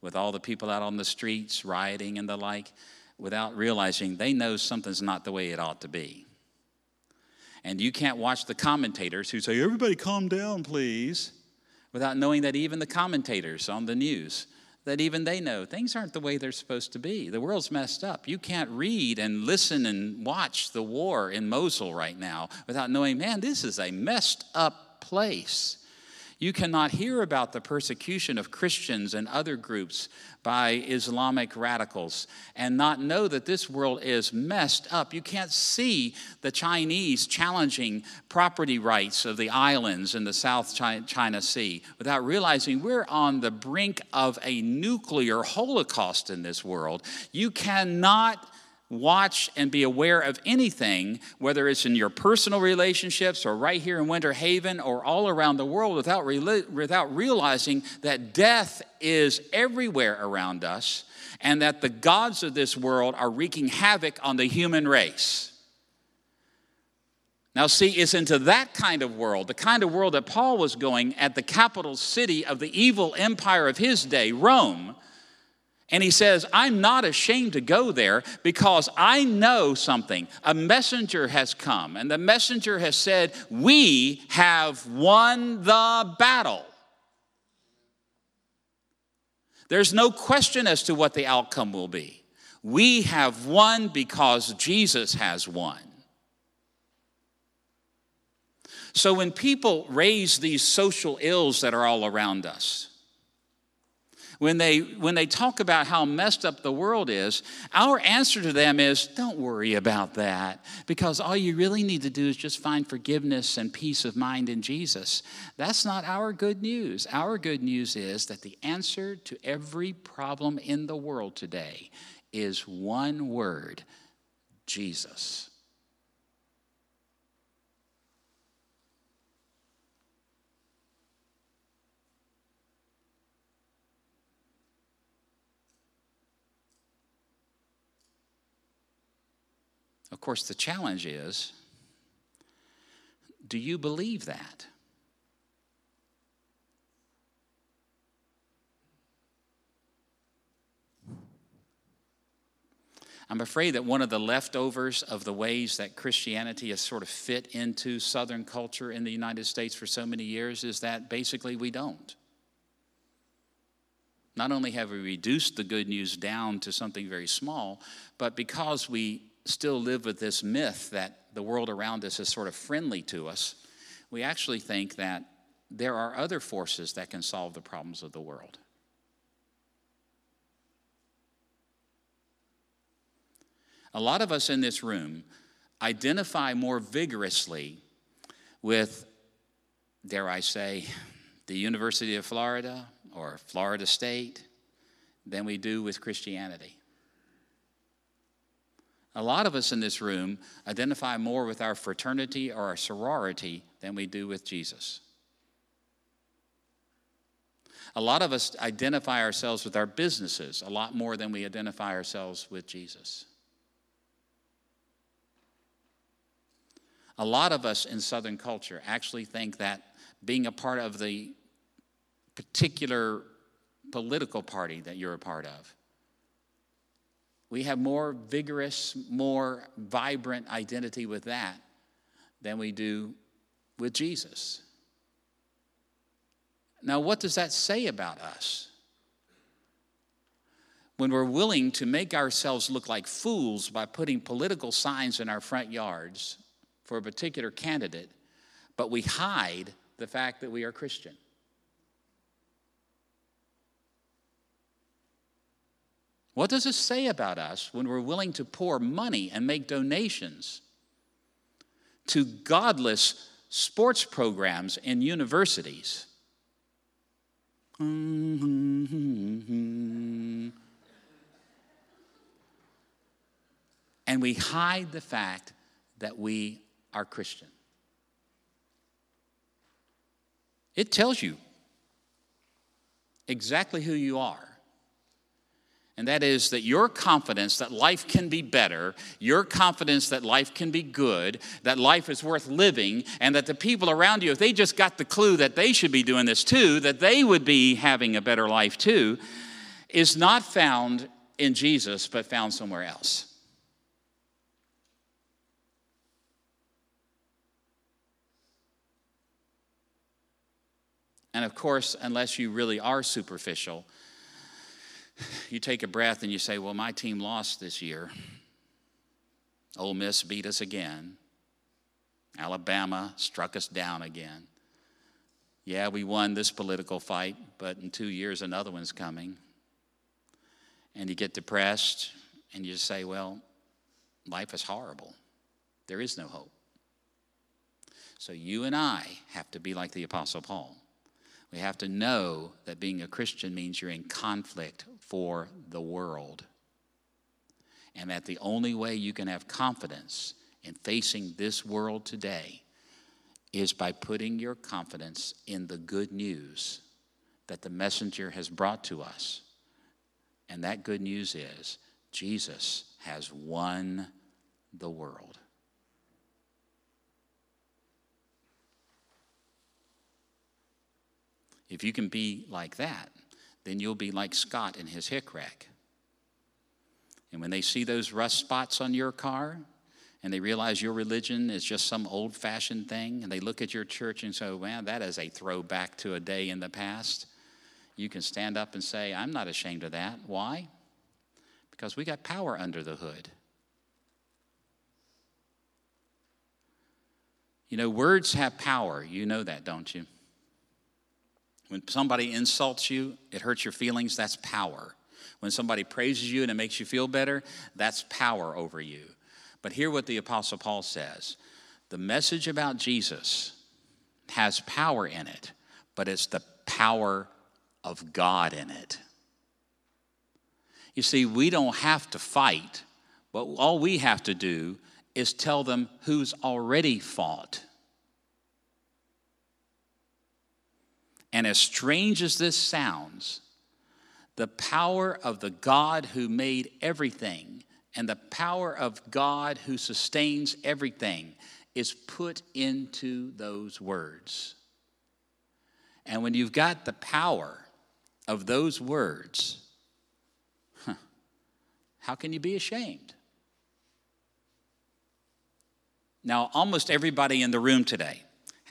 with all the people out on the streets rioting and the like without realizing they know something's not the way it ought to be. And you can't watch the commentators who say, Everybody calm down, please, without knowing that even the commentators on the news, that even they know things aren't the way they're supposed to be. The world's messed up. You can't read and listen and watch the war in Mosul right now without knowing, man, this is a messed up place. You cannot hear about the persecution of Christians and other groups by Islamic radicals and not know that this world is messed up. You can't see the Chinese challenging property rights of the islands in the South China Sea without realizing we're on the brink of a nuclear holocaust in this world. You cannot watch and be aware of anything, whether it's in your personal relationships or right here in Winter Haven or all around the world, without, without realizing that death is everywhere around us and that the gods of this world are wreaking havoc on the human race. Now, see, it's into that kind of world, the kind of world that Paul was going at the capital city of the evil empire of his day, Rome and he says, I'm not ashamed to go there because I know something. A messenger has come, and the messenger has said, We have won the battle. There's no question as to what the outcome will be. We have won because Jesus has won. So when people raise these social ills that are all around us, when they, when they talk about how messed up the world is, our answer to them is don't worry about that because all you really need to do is just find forgiveness and peace of mind in Jesus. That's not our good news. Our good news is that the answer to every problem in the world today is one word Jesus. Of course, the challenge is do you believe that? I'm afraid that one of the leftovers of the ways that Christianity has sort of fit into Southern culture in the United States for so many years is that basically we don't. Not only have we reduced the good news down to something very small, but because we still live with this myth that the world around us is sort of friendly to us, we actually think that there are other forces that can solve the problems of the world. A lot of us in this room identify more vigorously with, dare I say, the University of Florida or Florida State than we do with Christianity. A lot of us in this room identify more with our fraternity or our sorority than we do with Jesus. A lot of us identify ourselves with our businesses a lot more than we identify ourselves with Jesus. A lot of us in Southern culture actually think that being a part of the particular political party that you're a part of we have more vigorous, more vibrant identity with that than we do with Jesus. Now, what does that say about us? When we're willing to make ourselves look like fools by putting political signs in our front yards for a particular candidate, but we hide the fact that we are Christian. What does it say about us when we're willing to pour money and make donations to godless sports programs in universities. Mm-hmm. And we hide the fact that we are Christian. It tells you exactly who you are. And that is that your confidence that life can be better, your confidence that life can be good, that life is worth living, and that the people around you, if they just got the clue that they should be doing this too, that they would be having a better life too, is not found in Jesus, but found somewhere else. And of course, unless you really are superficial, you take a breath and you say, Well, my team lost this year. Ole Miss beat us again. Alabama struck us down again. Yeah, we won this political fight, but in two years, another one's coming. And you get depressed and you say, Well, life is horrible. There is no hope. So you and I have to be like the Apostle Paul. We have to know that being a Christian means you're in conflict for the world. And that the only way you can have confidence in facing this world today is by putting your confidence in the good news that the messenger has brought to us. And that good news is Jesus has won the world. If you can be like that, then you'll be like Scott in his hick rack. And when they see those rust spots on your car, and they realize your religion is just some old fashioned thing, and they look at your church and say, man, that is a throwback to a day in the past, you can stand up and say, I'm not ashamed of that. Why? Because we got power under the hood. You know, words have power. You know that, don't you? When somebody insults you, it hurts your feelings, that's power. When somebody praises you and it makes you feel better, that's power over you. But hear what the Apostle Paul says the message about Jesus has power in it, but it's the power of God in it. You see, we don't have to fight, but all we have to do is tell them who's already fought. And as strange as this sounds, the power of the God who made everything and the power of God who sustains everything is put into those words. And when you've got the power of those words, huh, how can you be ashamed? Now, almost everybody in the room today,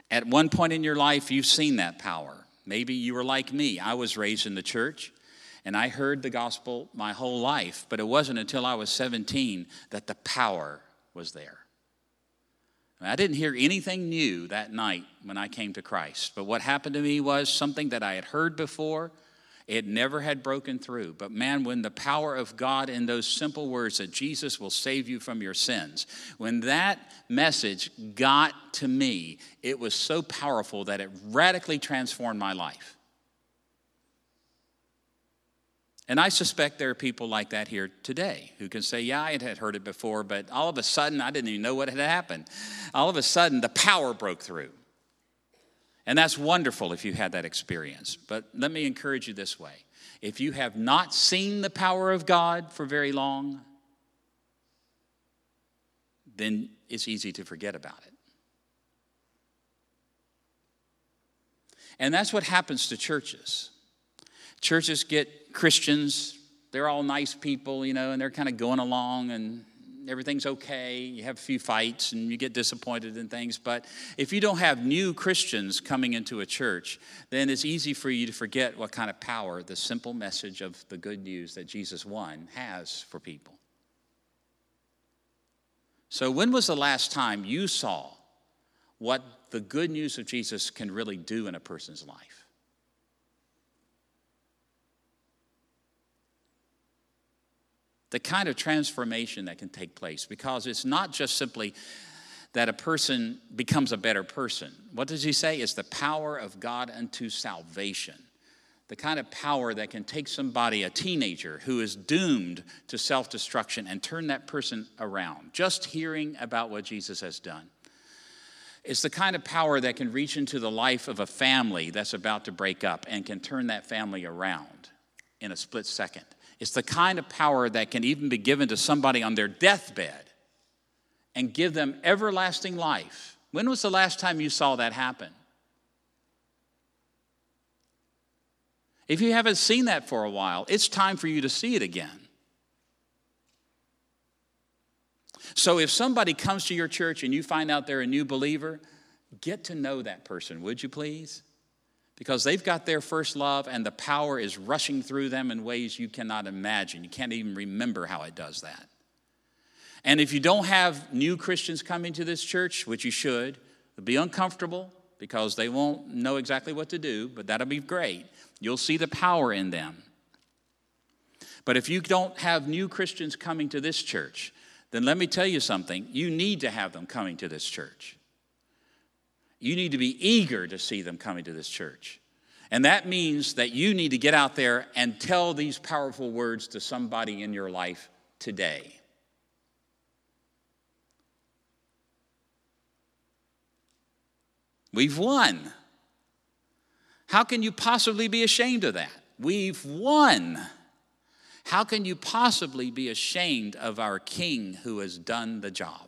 at one point in your life, you've seen that power. Maybe you were like me. I was raised in the church and I heard the gospel my whole life, but it wasn't until I was 17 that the power was there. I didn't hear anything new that night when I came to Christ, but what happened to me was something that I had heard before it never had broken through. But man, when the power of God in those simple words that Jesus will save you from your sins, when that message got to me, it was so powerful that it radically transformed my life. And I suspect there are people like that here today who can say, Yeah, I had heard it before, but all of a sudden I didn't even know what had happened. All of a sudden the power broke through. And that's wonderful if you had that experience. But let me encourage you this way if you have not seen the power of God for very long, then it's easy to forget about it. And that's what happens to churches. Churches get Christians, they're all nice people, you know, and they're kind of going along and everything's okay, you have a few fights and you get disappointed in things. But if you don't have new Christians coming into a church, then it's easy for you to forget what kind of power the simple message of the good news that Jesus won has for people. So, when was the last time you saw what the good news of Jesus can really do in a person's life? The kind of transformation that can take place because it's not just simply that a person becomes a better person. What does he say? It's the power of God unto salvation. The kind of power that can take somebody, a teenager who is doomed to self destruction, and turn that person around. Just hearing about what Jesus has done. It's the kind of power that can reach into the life of a family that's about to break up and can turn that family around in a split second. It's the kind of power that can even be given to somebody on their deathbed and give them everlasting life. When was the last time you saw that happen? If you haven't seen that for a while, it's time for you to see it again. So if somebody comes to your church and you find out they're a new believer, get to know that person, would you please? Because they've got their first love and the power is rushing through them in ways you cannot imagine. You can't even remember how it does that. And if you don't have new Christians coming to this church, which you should, it'll be uncomfortable because they won't know exactly what to do, but that'll be great. You'll see the power in them. But if you don't have new Christians coming to this church, then let me tell you something. You need to have them coming to this church. You need to be eager to see them coming to this church. And that means that you need to get out there and tell these powerful words to somebody in your life today. We've won. How can you possibly be ashamed of that? We've won. How can you possibly be ashamed of our King who has done the job?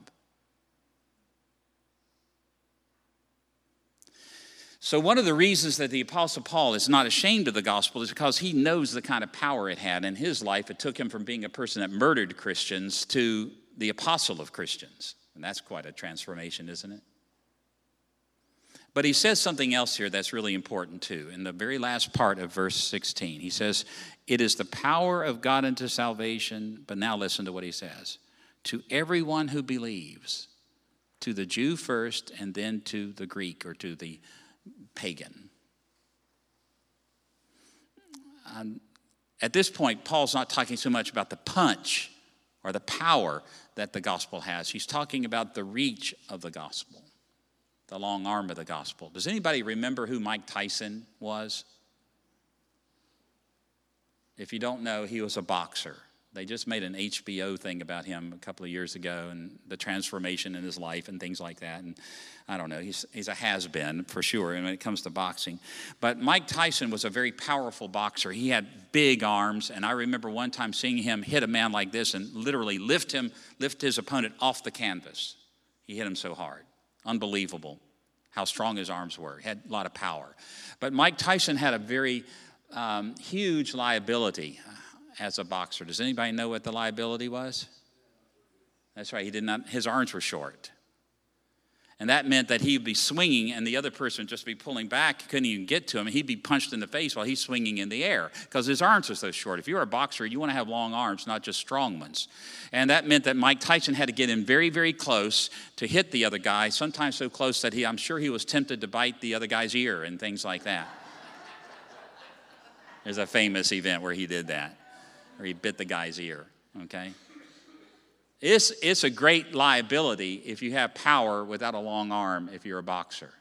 So, one of the reasons that the Apostle Paul is not ashamed of the gospel is because he knows the kind of power it had in his life. It took him from being a person that murdered Christians to the apostle of Christians. And that's quite a transformation, isn't it? But he says something else here that's really important too. In the very last part of verse 16, he says, It is the power of God unto salvation. But now listen to what he says to everyone who believes, to the Jew first, and then to the Greek or to the pagan. At this point, Paul's not talking so much about the punch or the power that the gospel has, he's talking about the reach of the gospel the long arm of the gospel. Does anybody remember who Mike Tyson was? If you don't know, he was a boxer. They just made an HBO thing about him a couple of years ago and the transformation in his life and things like that. And I don't know, he's, he's a has been for sure when it comes to boxing. But Mike Tyson was a very powerful boxer. He had big arms. And I remember one time seeing him hit a man like this and literally lift him, lift his opponent off the canvas. He hit him so hard. Unbelievable how strong his arms were. He had a lot of power. But Mike Tyson had a very um, huge liability as a boxer. Does anybody know what the liability was? That's right. He did not. His arms were short. And that meant that he'd be swinging and the other person would just be pulling back, couldn't even get to him. He'd be punched in the face while he's swinging in the air because his arms are so short. If you're a boxer, you want to have long arms, not just strong ones. And that meant that Mike Tyson had to get in very, very close to hit the other guy, sometimes so close that he, I'm sure he was tempted to bite the other guy's ear and things like that. There's a famous event where he did that, where he bit the guy's ear, okay? It's, it's a great liability if you have power without a long arm if you're a boxer.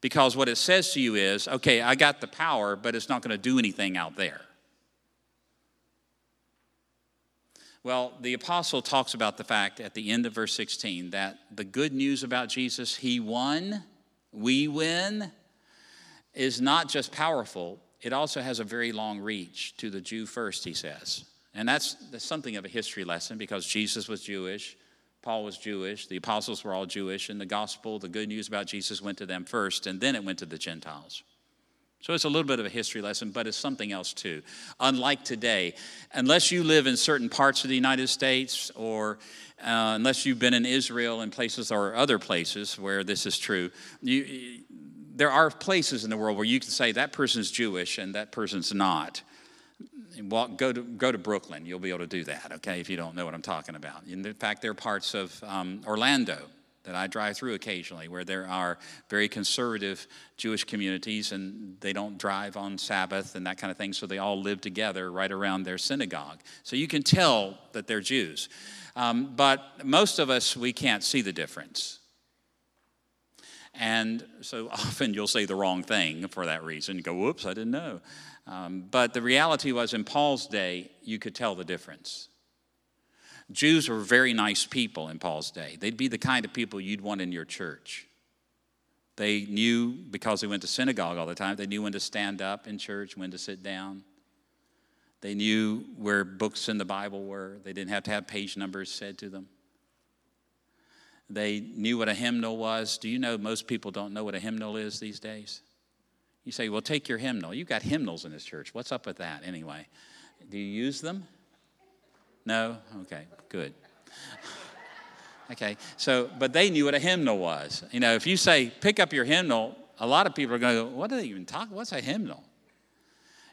Because what it says to you is okay, I got the power, but it's not going to do anything out there. Well, the apostle talks about the fact at the end of verse 16 that the good news about Jesus, he won, we win, is not just powerful, it also has a very long reach to the Jew first, he says. And that's, that's something of a history lesson because Jesus was Jewish, Paul was Jewish, the apostles were all Jewish, and the gospel, the good news about Jesus went to them first, and then it went to the Gentiles. So it's a little bit of a history lesson, but it's something else too. Unlike today, unless you live in certain parts of the United States or uh, unless you've been in Israel and places or other places where this is true, you, there are places in the world where you can say that person's Jewish and that person's not walk, go, to, go to Brooklyn. You'll be able to do that, okay, if you don't know what I'm talking about. In fact, there are parts of um, Orlando that I drive through occasionally where there are very conservative Jewish communities and they don't drive on Sabbath and that kind of thing, so they all live together right around their synagogue. So you can tell that they're Jews. Um, but most of us, we can't see the difference. And so [LAUGHS] often you'll say the wrong thing for that reason. You go, whoops, I didn't know. Um, but the reality was in Paul's day, you could tell the difference. Jews were very nice people in Paul's day. They'd be the kind of people you'd want in your church. They knew, because they went to synagogue all the time, they knew when to stand up in church, when to sit down. They knew where books in the Bible were. They didn't have to have page numbers said to them. They knew what a hymnal was. Do you know most people don't know what a hymnal is these days? You say, well, take your hymnal. You've got hymnals in this church. What's up with that anyway? Do you use them? No? Okay, good. [LAUGHS] Okay, so, but they knew what a hymnal was. You know, if you say, pick up your hymnal, a lot of people are going to go, what do they even talk? What's a hymnal?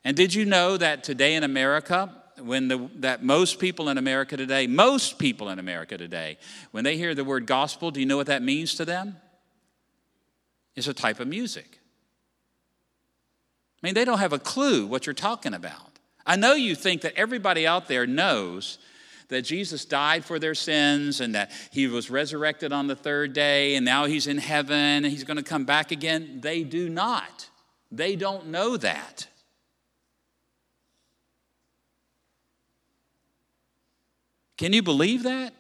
And did you know that today in America, when the, that most people in America today, most people in America today, when they hear the word gospel, do you know what that means to them? It's a type of music. I mean, they don't have a clue what you're talking about. I know you think that everybody out there knows that Jesus died for their sins and that he was resurrected on the third day and now he's in heaven and he's going to come back again. They do not. They don't know that. Can you believe that?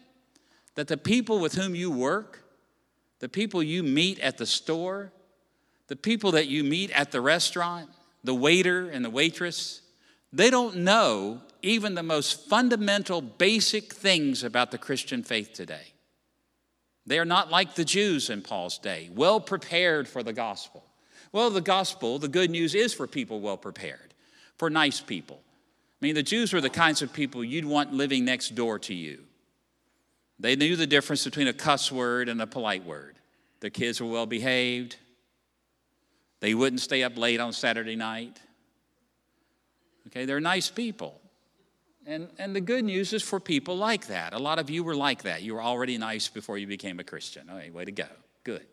That the people with whom you work, the people you meet at the store, the people that you meet at the restaurant, the waiter and the waitress, they don't know even the most fundamental, basic things about the Christian faith today. They are not like the Jews in Paul's day, well prepared for the gospel. Well, the gospel, the good news is for people well prepared, for nice people. I mean, the Jews were the kinds of people you'd want living next door to you. They knew the difference between a cuss word and a polite word. Their kids were well behaved. They wouldn't stay up late on Saturday night. Okay, they're nice people. And, and the good news is for people like that. A lot of you were like that. You were already nice before you became a Christian. Okay, way to go. Good.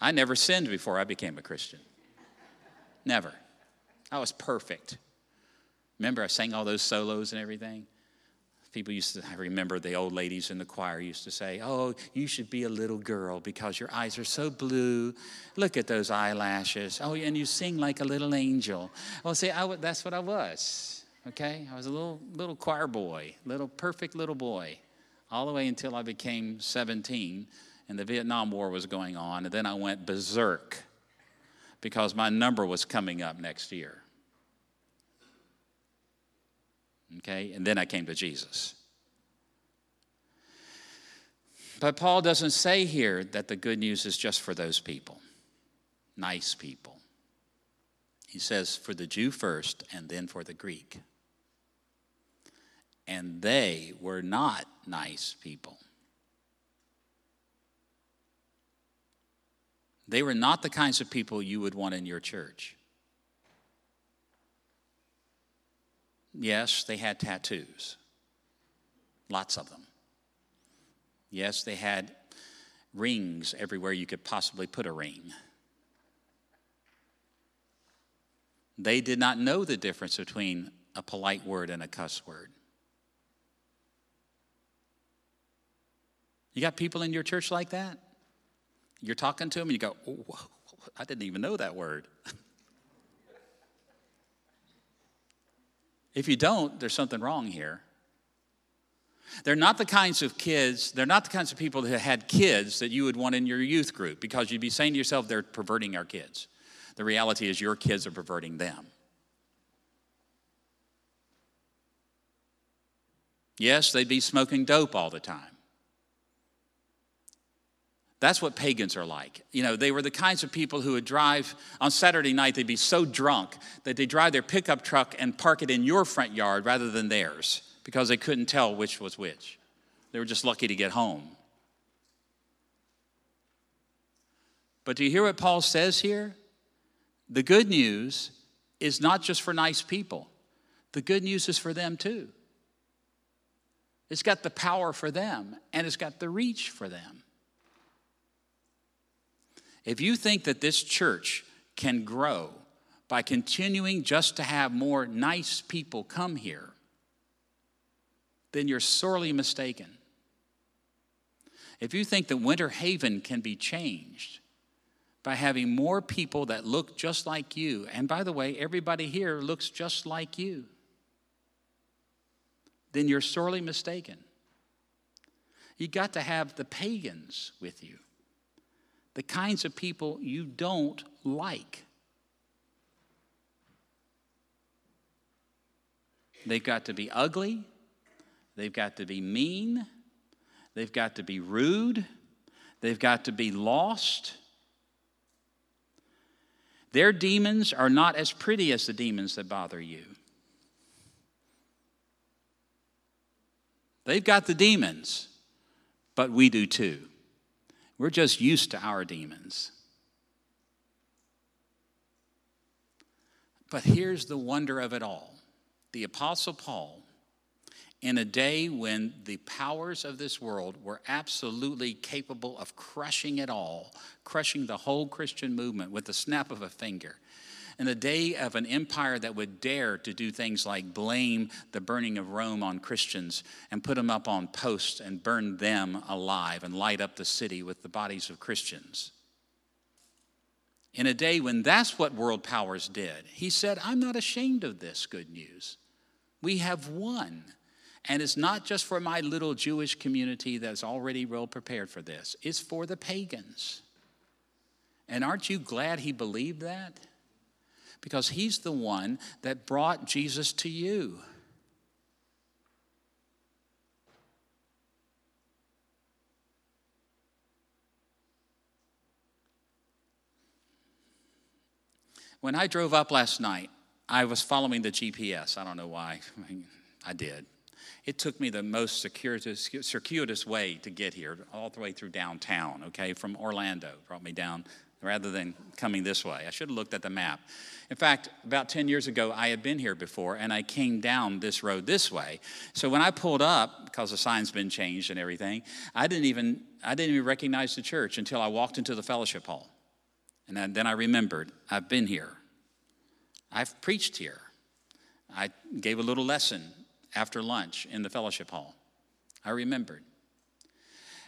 I never sinned before I became a Christian. Never. I was perfect. Remember, I sang all those solos and everything? People used to, I remember the old ladies in the choir used to say, Oh, you should be a little girl because your eyes are so blue. Look at those eyelashes. Oh, and you sing like a little angel. Well, see, I that's what I was. Okay? I was a little, little choir boy, little perfect little boy, all the way until I became 17 and the Vietnam War was going on. And then I went berserk because my number was coming up next year. Okay, and then I came to Jesus. But Paul doesn't say here that the good news is just for those people, nice people. He says for the Jew first and then for the Greek. And they were not nice people. They were not the kinds of people you would want in your church. Yes, they had tattoos, lots of them. Yes, they had rings everywhere you could possibly put a ring. They did not know the difference between a polite word and a cuss word. You got people in your church like that? You're talking to them and you go, oh, I didn't even know that word. [LAUGHS] If you don't, there's something wrong here. They're not the kinds of kids, they're not the kinds of people that had kids that you would want in your youth group because you'd be saying to yourself, they're perverting our kids. The reality is, your kids are perverting them. Yes, they'd be smoking dope all the time. That's what pagans are like. You know, they were the kinds of people who would drive on Saturday night, they'd be so drunk that they'd drive their pickup truck and park it in your front yard rather than theirs because they couldn't tell which was which. They were just lucky to get home. But do you hear what Paul says here? The good news is not just for nice people, the good news is for them too. It's got the power for them, and it's got the reach for them. If you think that this church can grow by continuing just to have more nice people come here, then you're sorely mistaken. If you think that Winter Haven can be changed by having more people that look just like you, and by the way, everybody here looks just like you, then you're sorely mistaken. You got to have the pagans with you, the kinds of people you don't like. They've got to be ugly. They've got to be mean. They've got to be rude. They've got to be lost. Their demons are not as pretty as the demons that bother you. They've got the demons, but we do too. We're just used to our demons. But here's the wonder of it all the Apostle Paul, in a day when the powers of this world were absolutely capable of crushing it all, crushing the whole Christian movement with the snap of a finger, in a day of an empire that would dare to do things like blame the burning of Rome on Christians and put them up on posts and burn them alive and light up the city with the bodies of Christians. In a day when that's what world powers did, he said, I'm not ashamed of this good news. We have won. And it's not just for my little Jewish community that's already well prepared for this, it's for the pagans. And aren't you glad he believed that? Because he's the one that brought Jesus to you. When I drove up last night, I was following the GPS. I don't know why. [LAUGHS] I, did. It took me the most circuitous, circuitous way to get here, all the way through downtown, okay, from Orlando. Brought me down rather than coming this way. I should have looked at the map. In fact, about 10 years ago, I had been here before and I came down this road this way. So when I pulled up, because the sign's been changed and everything, I didn't even, I didn't even recognize the church until I walked into the fellowship hall. And then I remembered, I've been here. I've preached here. I gave a little lesson after lunch in the fellowship hall. I remembered.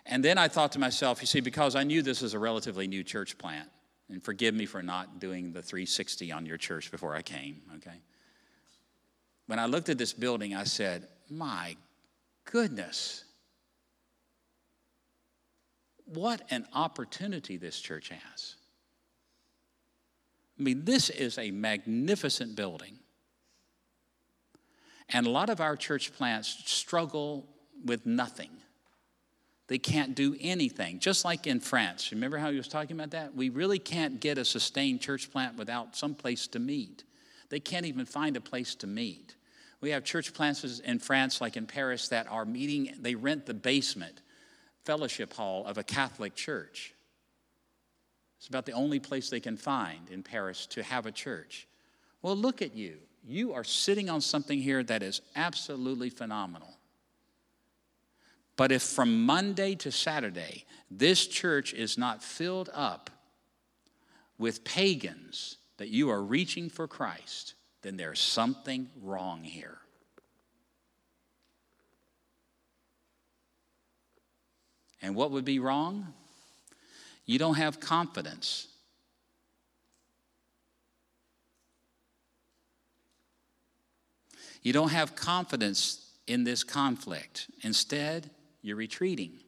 And then I thought to myself, you see, because I knew this is a relatively new church plant, and forgive me for not doing the 360 on your church before I came, okay? When I looked at this building, I said, my goodness, what an opportunity this church has. I mean, this is a magnificent building. And a lot of our church plants struggle with nothing. They can't do anything. Just like in France. Remember how he was talking about that? We really can't get a sustained church plant without some place to meet. They can't even find a place to meet. We have church plants in France, like in Paris, that are meeting, they rent the basement fellowship hall of a Catholic church. It's about the only place they can find in Paris to have a church. Well, look at you. You are sitting on something here that is absolutely phenomenal. But if from Monday to Saturday, this church is not filled up with pagans that you are reaching for Christ, then there's something wrong here. And what would be wrong? You don't have confidence. You don't have confidence in this conflict. Instead, you're retreating.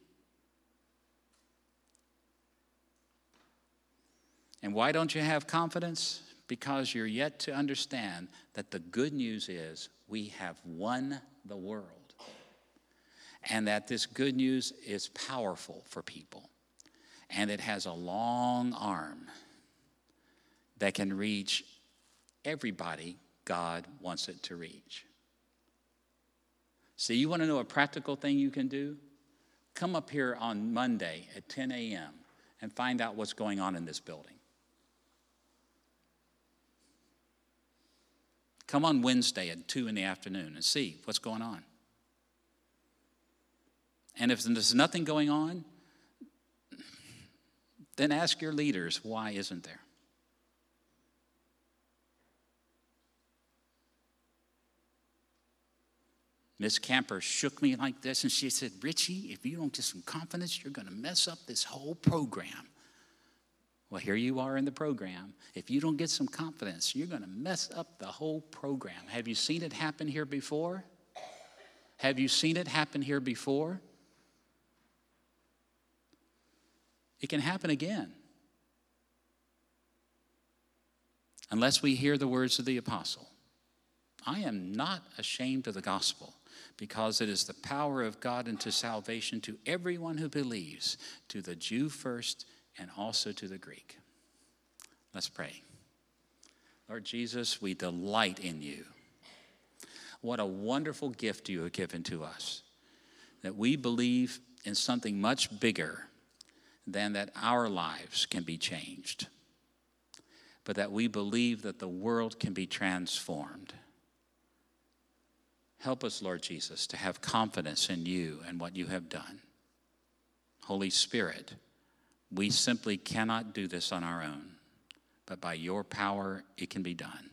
And why don't you have confidence? Because you're yet to understand that the good news is we have won the world. And that this good news is powerful for people. And it has a long arm that can reach everybody God wants it to reach. So, you want to know a practical thing you can do? Come up here on Monday at 10 a.m. and find out what's going on in this building. Come on Wednesday at 2 in the afternoon and see what's going on. And if there's nothing going on, then ask your leaders, why isn't there? Miss Camper shook me like this and she said, Richie, if you don't get some confidence, you're going to mess up this whole program. Well, here you are in the program. If you don't get some confidence, you're going to mess up the whole program. Have you seen it happen here before? Have you seen it happen here before? It can happen again. Unless we hear the words of the apostle I am not ashamed of the gospel because it is the power of God unto salvation to everyone who believes, to the Jew first and also to the Greek. Let's pray. Lord Jesus, we delight in you. What a wonderful gift you have given to us that we believe in something much bigger than that our lives can be changed, but that we believe that the world can be transformed. Help us, Lord Jesus, to have confidence in you and what you have done. Holy Spirit, we simply cannot do this on our own, but by your power, it can be done.